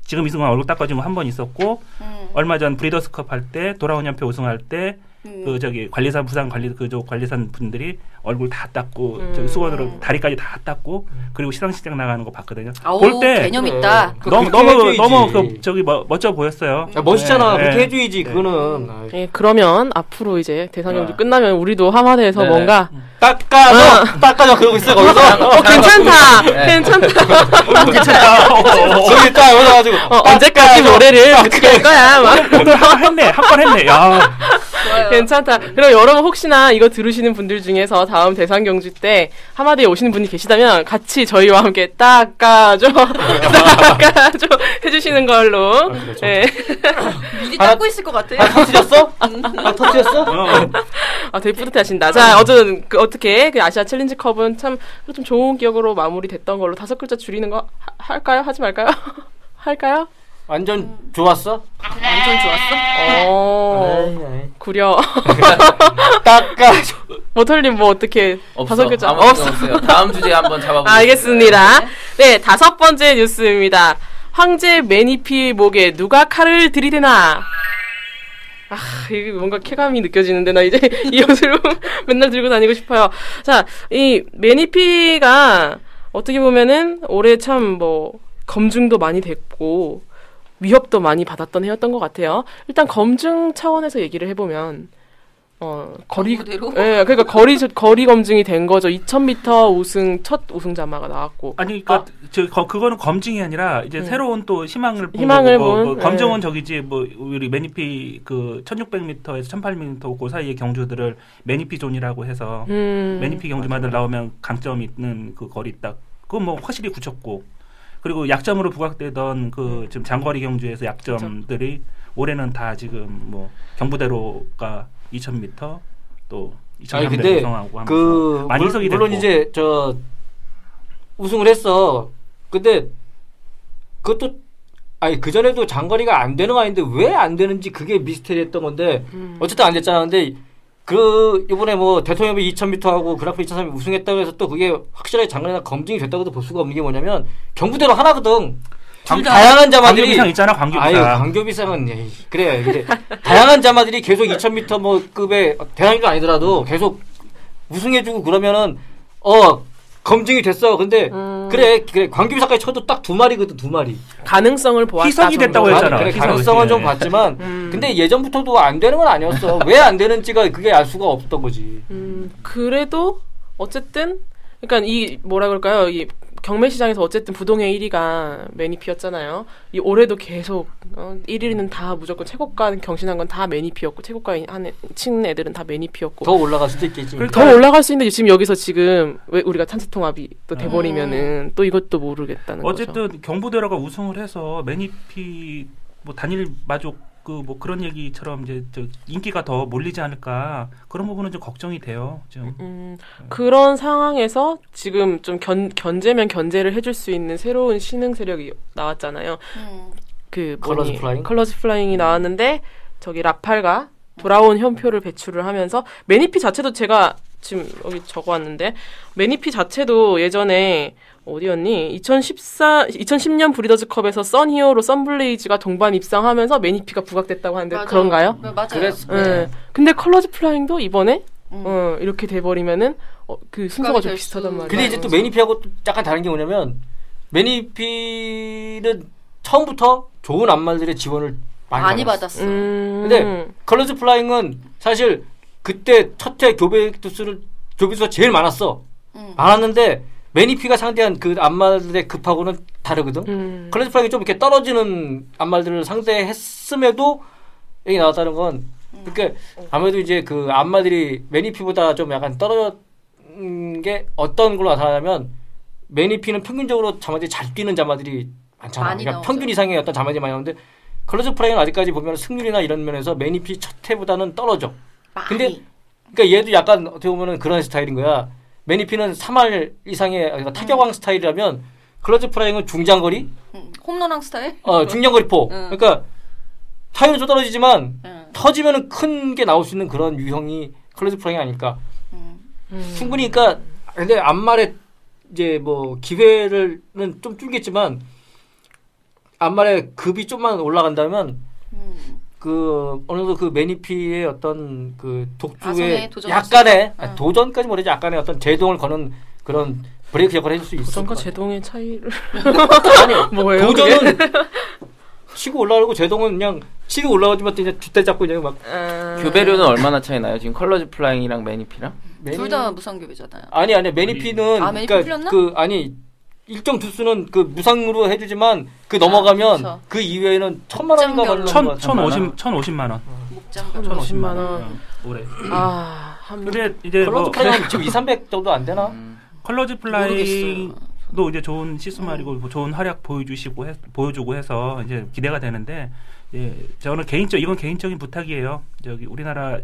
지금 이 순간 얼굴 닦아준 거한번 있었고 음, 얼마 전 브리더스컵 할 때 돌아온 연패 우승할 때 음. 그 저기 관리사 부산 관리 그저 관리산 분들이 얼굴 다 닦고 음. 저기 수건으로 다리까지 다 닦고 그리고 시상식장 나가는 거 봤거든요. 볼 때 개념. 있다. 그- 너무 너무 해줘야지. 너무 그 저기 뭐, 멋져 보였어요. 야, 멋있잖아. 네, 그렇게 네. 해줘야지 그거는. 아이, 예, 그러면 앞으로 이제 대상 경주 아. 끝나면 우리도 하마대에서 네네. 뭔가 닦아줘, 닦아줘 그러고 있어 거기서. 어 괜찮다 네. 괜찮다 저기 딱 올라가지고. 어, 언제까지 노래를 어떻게 할 거야 막 오늘 한 번 했네. 한 번 했네. 야. 괜찮다. 그럼 여러분 혹시나 이거 들으시는 분들 중에서 다음 대상 경주 때 하마디에 오시는 분이 계시다면 같이 저희와 함께 닦아줘, 닦아줘 해주시는 걸로. 네. 미리 닦고 있을 것 같아. 아 터뜨렸어? 아 터뜨렸어? 어. 아, 되게 뿌듯해 하신다. 자, 어쨌든 그 어 떻게 그 아시아 챌린지 컵은 참 좀 좋은 기억으로 마무리됐던 걸로 다섯 글자 줄이는 거 하- 할까요? 하지 말까요? 할까요? 완전 좋았어? 완전 좋았어. 어, 아이, 아이. 구려. 닦아줘. 모털님 뭐 어떻게 없어. 다섯 글자 없어. 없어요. 다음 주제 한번 잡아보겠습니다. 알겠습니다. 네, 다섯 번째 뉴스입니다. 황제 매니피 목에 누가 칼을 들이대나? 아, 이게 뭔가 쾌감이 느껴지는데, 나 이제 이 옷을 맨날 들고 다니고 싶어요. 자, 이 매니피가 어떻게 보면은 올해 참 뭐, 검증도 많이 됐고, 위협도 많이 받았던 해였던 것 같아요. 일단 검증 차원에서 얘기를 해보면, 어, 거리, 정보대로? 예, 그러니까 거리, 거리 검증이 된 거죠. 2000m 우승, 첫 우승자마가 나왔고. 아니 그러니까 저 거, 그거는 검증이 아니라 이제 음. 새로운 또 희망을 본 희망을 거고, 본, 뭐 검증은 네. 저기지 뭐 우리 매니피 그 1600m에서 1800m 그 사이의 경주들을 매니피 존이라고 해서 음. 매니피 경주마들 나오면 강점 있는 그 거리 딱 그건 뭐 확실히 굳혔고 그리고 약점으로 부각되던 그 지금 장거리 경주에서 약점들이 올해는 다 지금 뭐 경부대로가 2000m 또 아니 2300 근데 우승하고 그 많이 물, 해소가 물론 됐고. 이제 저 우승을 했어. 근데 그것도 아니 그 전에도 장거리가 안 되는 거 아닌데 왜 안 되는지 그게 미스테리했던 건데 음. 어쨌든 안 됐잖아. 근데 그 이번에 뭐 대통령이 2000m 하고 그라프 2003 우승했다고 해서 또 그게 확실하게 장거리나 검증이 됐다고도 볼 수가 없는 게 뭐냐면 경부대로 하나거든. 둘 다. 다양한 자마들이 광교비상 있잖아 광교비상 아유, 광교비상은 에이, 그래 그래. 다양한 자마들이 계속 2,000m 뭐 급의 대상도 아니더라도 계속 우승해주고 그러면은 어 검증이 됐어. 근데 음. 그래 그래 광교비상까지 쳐도 딱 두 마리거든 두 마리. 가능성을 보았다. 희석이 됐다고 정도로. 했잖아. 그래 희석이. 가능성은 좀 예. 봤지만 음. 근데 예전부터도 안 되는 건 아니었어. 왜 안 되는지가 그게 알 수가 없었던 거지. 음, 그래도 어쨌든 그러니까 이 뭐라 그럴까요? 이 경매 시장에서 어쨌든 부동의 1위가 매니피였잖아요. 이 올해도 계속 어, 1위는 다 무조건 최고가 경신한 건 다 매니피였고 최고가 한친 애들은 다 매니피였고 더 올라갈 수도 있겠지. 더 올라갈 수 있는데 지금 여기서 지금 왜 우리가 찬스 통합이 또 돼버리면은 또 이것도 모르겠다는 거죠. 어쨌든 경부대로가 우승을 해서 매니피 뭐 단일 마족 그 뭐 그런 얘기처럼 이제 저 인기가 더 몰리지 않을까 그런 부분은 좀 걱정이 돼요. 좀 음, 그런 상황에서 지금 좀 견, 견제면 견제를 해줄 수 있는 새로운 신흥 세력이 나왔잖아요. 음. 그 컬러즈 뭐니, 플라잉? 컬러즈 플라잉이 나왔는데 저기 라팔과 돌아온 현표를 배출을 하면서 매니피 자체도 제가 지금 여기 적어왔는데 매니피 자체도 예전에 어디였니? 2014, 2010년 브리더즈컵에서 선히어로 선블레이즈가 동반 입상하면서 매니피가 부각됐다고 하는데 맞아. 그런가요? 네, 맞아요. 그랬- 예. 근데 컬러즈 플라잉도 이번에 음. 어, 이렇게 돼버리면은 어, 그 순서가 좀 될 비슷하단 수- 말이에요. 근데 이제 또 매니피하고 또 약간 다른 게 뭐냐면 매니피는 처음부터 좋은 안말들의 지원을 많이, 많이 받았어. 받았어. 음, 근데 컬러즈 플라잉은 사실 그때 첫 해 교배 두수를 교배 수가 제일 많았어. 음. 많았는데 매니피가 상대한 그 암말들의 급하고는 다르거든. 음. 컬러즈 플라잉이 좀 이렇게 떨어지는 암말들을 상대했음에도 여기 나왔다는 건 그러니까 아무래도 이제 그 암말들이 매니피보다 좀 약간 떨어진 게 어떤 걸로 나타나냐면 매니피는 평균적으로 자마들이 잘 뛰는 자마들이 많잖아. 그러니까 나오죠. 평균 이상의 어떤 자마들이 많이 나오는데 컬러즈 플라잉은 아직까지 보면 승률이나 이런 면에서 매니피 첫 해보다는 떨어져. 근데 많이. 그러니까 얘도 약간 어떻게 보면은 그런 스타일인 거야. 매니피는 3할 이상의 그러니까 타격왕 스타일이라면 컬러즈 플라잉은 중장거리, 음, 홈런왕 스타일? 어 중장거리 포. 응. 그러니까 타율은 좀 떨어지지만 응. 터지면은 큰 게 나올 수 있는 그런 유형이 컬러즈 플라잉 아닐까. 음. 음. 충분히 그러니까 근데 암말에 이제 뭐 기회를는 좀 줄겠지만 암말의 급이 좀만 올라간다면 음. 그 어느 정도 그 메니피의 어떤 그 독주의 약간의 있다. 아니, 응. 도전까지 모르지 약간의 어떤 제동을 거는 그런 브레이크 역할을 해줄 수 있을 도전과 것 같아요. 제동의 차이를 아니 뭐예요? 도전은 치고 올라가고 제동은 그냥 치고 올라가지만 이제 뒷다리 잡고 그냥 막 아... 교배료는 얼마나 차이 나요? 지금 컬러즈 플라잉이랑 메니피랑? 매니- 둘다 무상 교배잖아요. 아니 아니 메니피는 아, 메니피 그러니까 풀렸나? 그 아니 일정 두수는 그 무상으로 해주지만 그 넘어가면 그쵸. 그 이외에는 천만 원인가. 받는 천, 거 천. 오십, 천 오십만 원. 천 오십. 1,050만 원. 원. 올해. 아, 한 근데 이제 컬러즈 뭐 지금 2, 300 정도 안 되나? 음. 컬러즈 플라잉도. 이제 좋은 씨수말이고 뭐 좋은 활약 보여주시고 해, 보여주고 해서 이제 기대가 되는데 예, 저는 개인적 이건 개인적인 부탁이에요. 저기 우리나라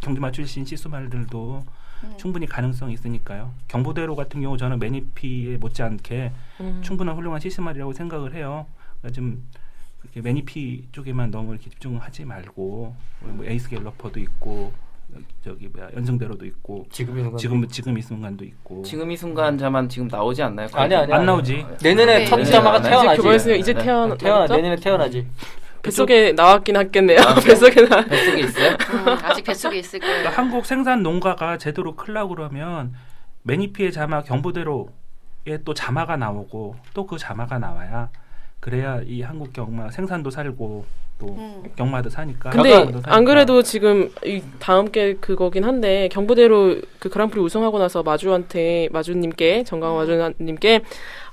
경주마 출신 씨수말들도 음. 충분히 가능성이 있으니까요. 경부대로 같은 경우 저는 메니피에 못지않게 음. 충분한 훌륭한 씨수말이라고 생각을 해요. 그러니까 좀 이렇게 매니피 쪽에만 너무 이렇게 집중하지 말고 뭐 에이스 갤러퍼도 있고 저기 뭐야 연승대로도 있고 지금 있는 건 지금 지금 이 순간도 있고 지금 이 순간자만 지금 나오지 않나요? 아니, 아니, 안 아니. 나오지. 내년에 네. 첫 자마가 네. 태어나지. 이제 그거였으면 이제 네. 태어나 태어나 내년에 태어나지. 뱃속에 나왔긴 하겠네요. 아, 뱃속에 나. 뱃속에 있어요? 음, 아직 뱃속에 있을 거예요. 그러니까 한국 생산 농가가 제대로 클라 그러면 매니피의 자마 경보대로에 또 자마가 나오고 또 그 자마가 나와야 그래야 이 한국 경마 생산도 살고 또 음. 경마도 사니까. 근데 경마도 사니까. 안 그래도 지금 이 다음 게 그거긴 한데 경부대로 그 그랑프리 우승하고 나서 마주한테 마주님께 정강 마주님께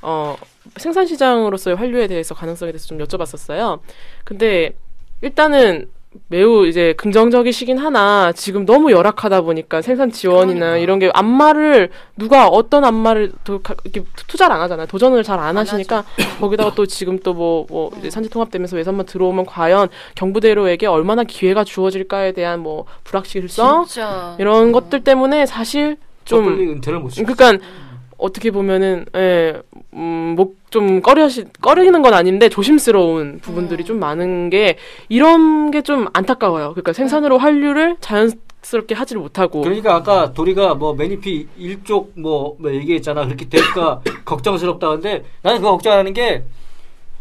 어 생산 시장으로서의 환류에 대해서 가능성에 대해서 좀 여쭤봤었어요. 근데 일단은 매우 이제 긍정적이시긴 하나 지금 너무 열악하다 보니까 생산 지원이나 그러니까. 이런 게 안마를 누가 어떤 안마를 도, 가- 이렇게 투자를 안 하잖아요. 도전을 잘안안 하시니까 거기다가 또 지금 또뭐뭐 이제 산지 통합되면서 외선만 들어오면 과연 경부대로에게 얼마나 기회가 주어질까에 대한 뭐 불확실성 진짜. 이런 것들 때문에 사실 좀 은퇴를 못. 그러니까 어떻게 보면은 예, 음, 목좀 꺼려시 꺼리는 건 아닌데 조심스러운 부분들이 음. 좀 많은 게 이런 게 좀 안타까워요. 그러니까 생산으로 환류를 자연스럽게 하지를 못하고 그러니까 아까 도리가 뭐 매니피 일쪽 뭐, 뭐 얘기했잖아. 그렇게 되니까 걱정스럽다는데 나는 그거 걱정하는 게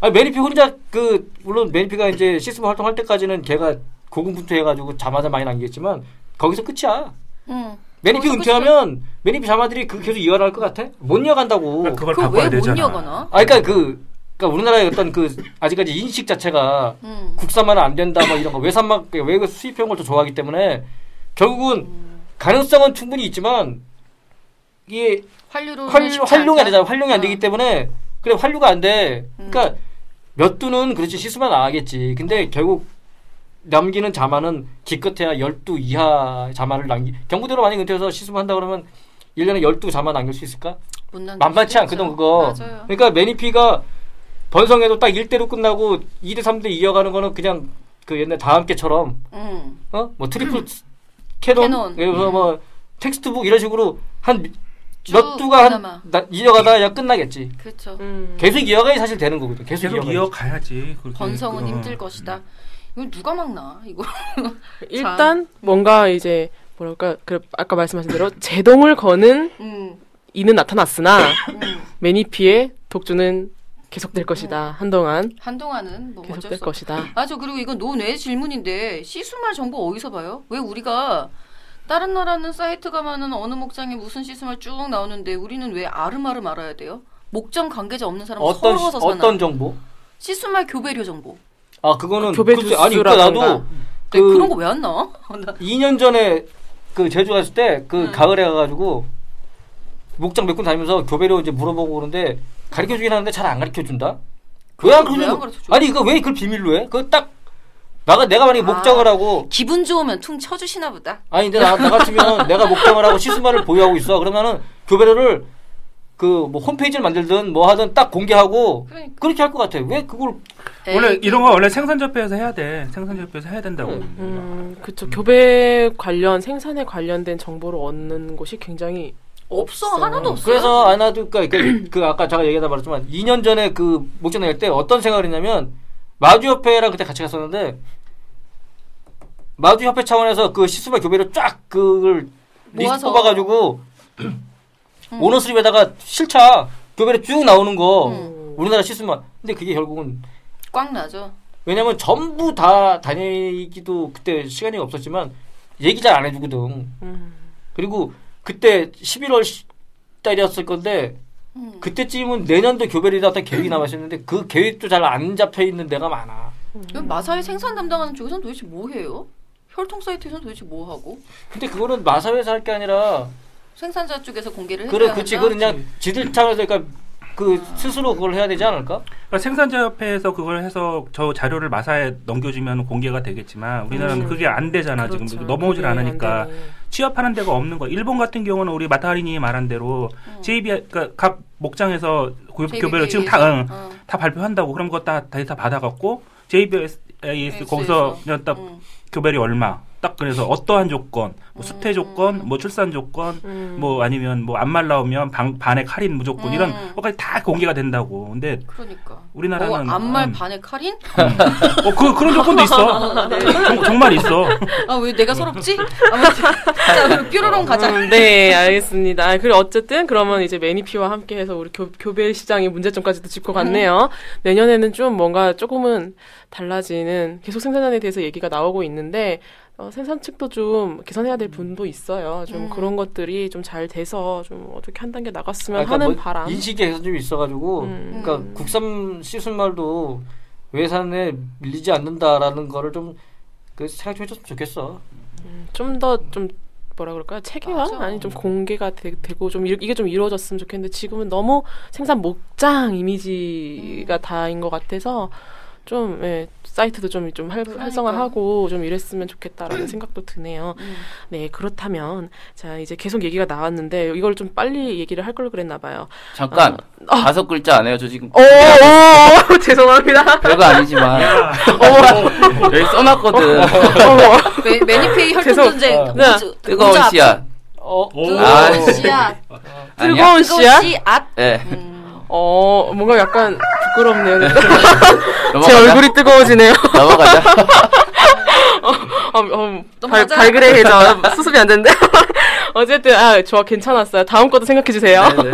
아, 매니피 혼자 그 물론 매니피가 이제 시스템 활동할 때까지는 걔가 고군분투해가지고 자마자 많이 남겼지만 거기서 끝이야. 응. 매니피 은퇴하면 매니피 자마들이 그 계속 이어갈 것 같아? 못 이어간다고. 그러니까 그걸 바꿔야 되잖아. 이어가나? 아, 그러니까 그 그러니까 우리나라의 어떤 그 아직까지 인식 자체가 응. 국산만은 안 된다 뭐 이런 거 외산만 외국 수입형 걸더 좋아하기 때문에 결국은 가능성은 충분히 있지만 이게 환류로 활, 활용이 안 되잖아. 활용이 안 되기 때문에 그래 활류가 안 돼. 음. 그러니까 몇 두는 그렇지 씨수말 나가겠지. 근데 결국 남기는 자마는 기껏해야 12 이하 자마를 남기. 경부대로 만약 은퇴해서 씨수말 한다 그러면 1년에 12 자마 남길 수 있을까? 만만치 않거든 그거. 맞아요. 그러니까 메니피가 번성해도 딱 1대로 끝나고 2대 3대 이어가는 거는 그냥 그 옛날 다함께처럼 응. 어? 뭐 트리플 캐논, 캐논. 예를 들어 뭐 텍스트북 이런 식으로 한쭉몇 두가 한. 나- 이어가다가 그냥 끝나겠지. 그렇죠. 음. 계속 이어가야 사실 되는 거거든. 계속, 계속 이어가야지. 이어가야지. 번성은 그- 힘들 것이다. 이거 누가 막나 이거? 일단 뭔가 이제 뭐랄까 그 아까 말씀하신 대로 제동을 거는 음. 이는 나타났으나 음. 메니피의 독주는 계속될 것이다. 한동안 한동안은 뭐 어쩔 계속될 수 없. 것이다. 맞아. 그리고 이건 노뇌 질문인데 씨수말 정보 어디서 봐요? 왜 우리가 다른 나라는 사이트 가면은 어느 목장에 무슨 시스말 쭉 나오는데 우리는 왜 아름아름 알아야 돼요? 목장 관계자 없는 사람 어떤 서러워서 시- 사나? 어떤 정보? 시스말 교배료 정보. 아 그거는 교배 글쎄, 아니 그러니까. 나도 네, 그 그런 거 왜 안 나와? 나- 2년 전에 그 제주 갔을 때그 응. 가을에 가가지고 목장 몇 군 다니면서 교배로 이제 물어보고 그러는데 가르쳐 주긴 하는데 잘 안 가르쳐 준다. 왜안 왜안 가르쳐? 아니 이거 왜 그걸 비밀로 해? 그거 딱 나가 내가 만약에 아. 목장을 하고 기분 좋으면 퉁 쳐주시나 보다. 아니 근데 나, 나 같으면 내가 목장을 하고 시스마를 보유하고 있어. 그러면은 교배로를 그 뭐 홈페이지를 만들든 뭐 하든 딱 공개하고 그러니까. 그렇게 할 것 같아. 왜 그걸 원래 에이, 이런 거 원래 생산자협회에서 해야 돼. 생산자협회에서 해야 된다고. 음, 그쵸. 교배 관련, 생산에 관련된 정보를 얻는 곳이 굉장히 없어 없어요. 하나도 없어. 그래서 아나도 그러니까 그, 그 아까 제가 얘기하다 말했지만 2년 전에 그 목장 낼때 어떤 생각을 했냐면 마주협회랑 그때 같이 갔었는데 마주협회 차원에서 그 시스마 교배를 쫙 그걸 리스트. 뽑아가지고 오너스립에다가 실차 교배를 쭉 나오는 거 음. 우리나라 시스마 근데 그게 결국은 꽉 나죠. 왜냐면 전부 다 다니기도 그때 시간이 없었지만 얘기 잘 안 해주거든 음, 그리고 그때 11월 달이었을 건데 음. 그때쯤은 내년도 교배를 어떤 계획이 남아 있었는데 그 계획도 잘 안 잡혀 있는 데가 많아. 그럼 마사회 생산 담당하는 쪽에서는 도대체 뭐 해요? 혈통 사이트에서는 도대체 뭐 하고? 근데 그거는 마사회에서 할 게 아니라 생산자 쪽에서 공개를 해야 그래 그치? 그건 그냥 지들 차원에서 그러니까 그 스스로 그걸 해야 되지 않을까? 그러니까 생산자협회에서 그걸 해서 저 자료를 마사에 넘겨주면 공개가 되겠지만 우리나라는 음. 그게 안 되잖아 지금 그렇죠. 넘어오질 그게 안 않으니까. 취업하는 데가 없는 거. 일본 같은 경우는 우리 마타리님이 말한 대로 JB 그러니까 각 목장에서 고- 교배를 지금. 다, 응, 어. 다 발표한다고 그런 거다 데이터 받아갖고 JBS 거기서 응. 교배리 얼마 딱 그래서 어떠한 조건 뭐 수태 음. 조건 뭐 출산 조건 음. 뭐 아니면 뭐 안 말 나오면 방, 반액 할인 무조건 이런 음. 것까지 다 공개가 된다고 근데 그러니까. 우리나라는 어, 안말 음. 반에 칼인? 어, 그, 그런 조건도 있어 정, 정말 있어 아 왜 내가 서럽지? 아무튼 자 그럼 뾰로롱 가자. 음, 네, 알겠습니다. 아, 그리고 어쨌든 그러면 이제 매니피와 함께해서 우리 교, 교배 시장의 문제점까지도 짚고 갔네요. 내년에는 좀 뭔가 조금은 달라지는 계속 생산량에 대해서 얘기가 나오고 있는데 어, 생산 측도 좀 개선해야 될 분도 있어요. 좀 음. 그런 것들이 좀 잘 돼서 좀 어떻게 한 단계 나갔으면 그러니까 하는 뭐 바람. 인식이 개선 좀 있어가지고 음. 그러니까 음. 국산 시순말도 외산에 밀리지 않는다라는 거를 좀 그 생각 좀 해줬으면 좋겠어. 좀더좀 뭐라 그럴까요? 체계화. 아니 좀 공개가 되, 고좀 이- 이게 좀 이루어졌으면 좋겠는데 지금은 너무 생산 목장 이미지가 음. 다인 것 같아서 좀 예, 사이트도 좀좀 그러니까. 활성화하고 좀 이랬으면 좋겠다라는 생각도 드네요. 음. 네 그렇다면 자 이제 계속 얘기가 나왔는데 이걸 좀 빨리 얘기를 할 걸 그랬나 봐요. 잠깐 어. 다섯 글자 안 해요. 저 지금 오, 오 죄송합니다. 별거 아니지만 여기 써놨거든. 매, 매니페이 혈통 전쟁 어. 네. 뜨거운. 씨앗. 어, 아, 뜨거운 씨앗. 아니야? 뜨거운? 씨앗. 네. 음. 어 뭔가 약간 부끄럽네요. 제 넘어가자. 얼굴이 뜨거워지네요. 넘어가자. 어, 어, 발, 넘어가자. 발그레 해서 수습이 안 되는데. 어쨌든, 아, 좋아, 괜찮았어요. 다음 것도 생각해주세요. 네, 네.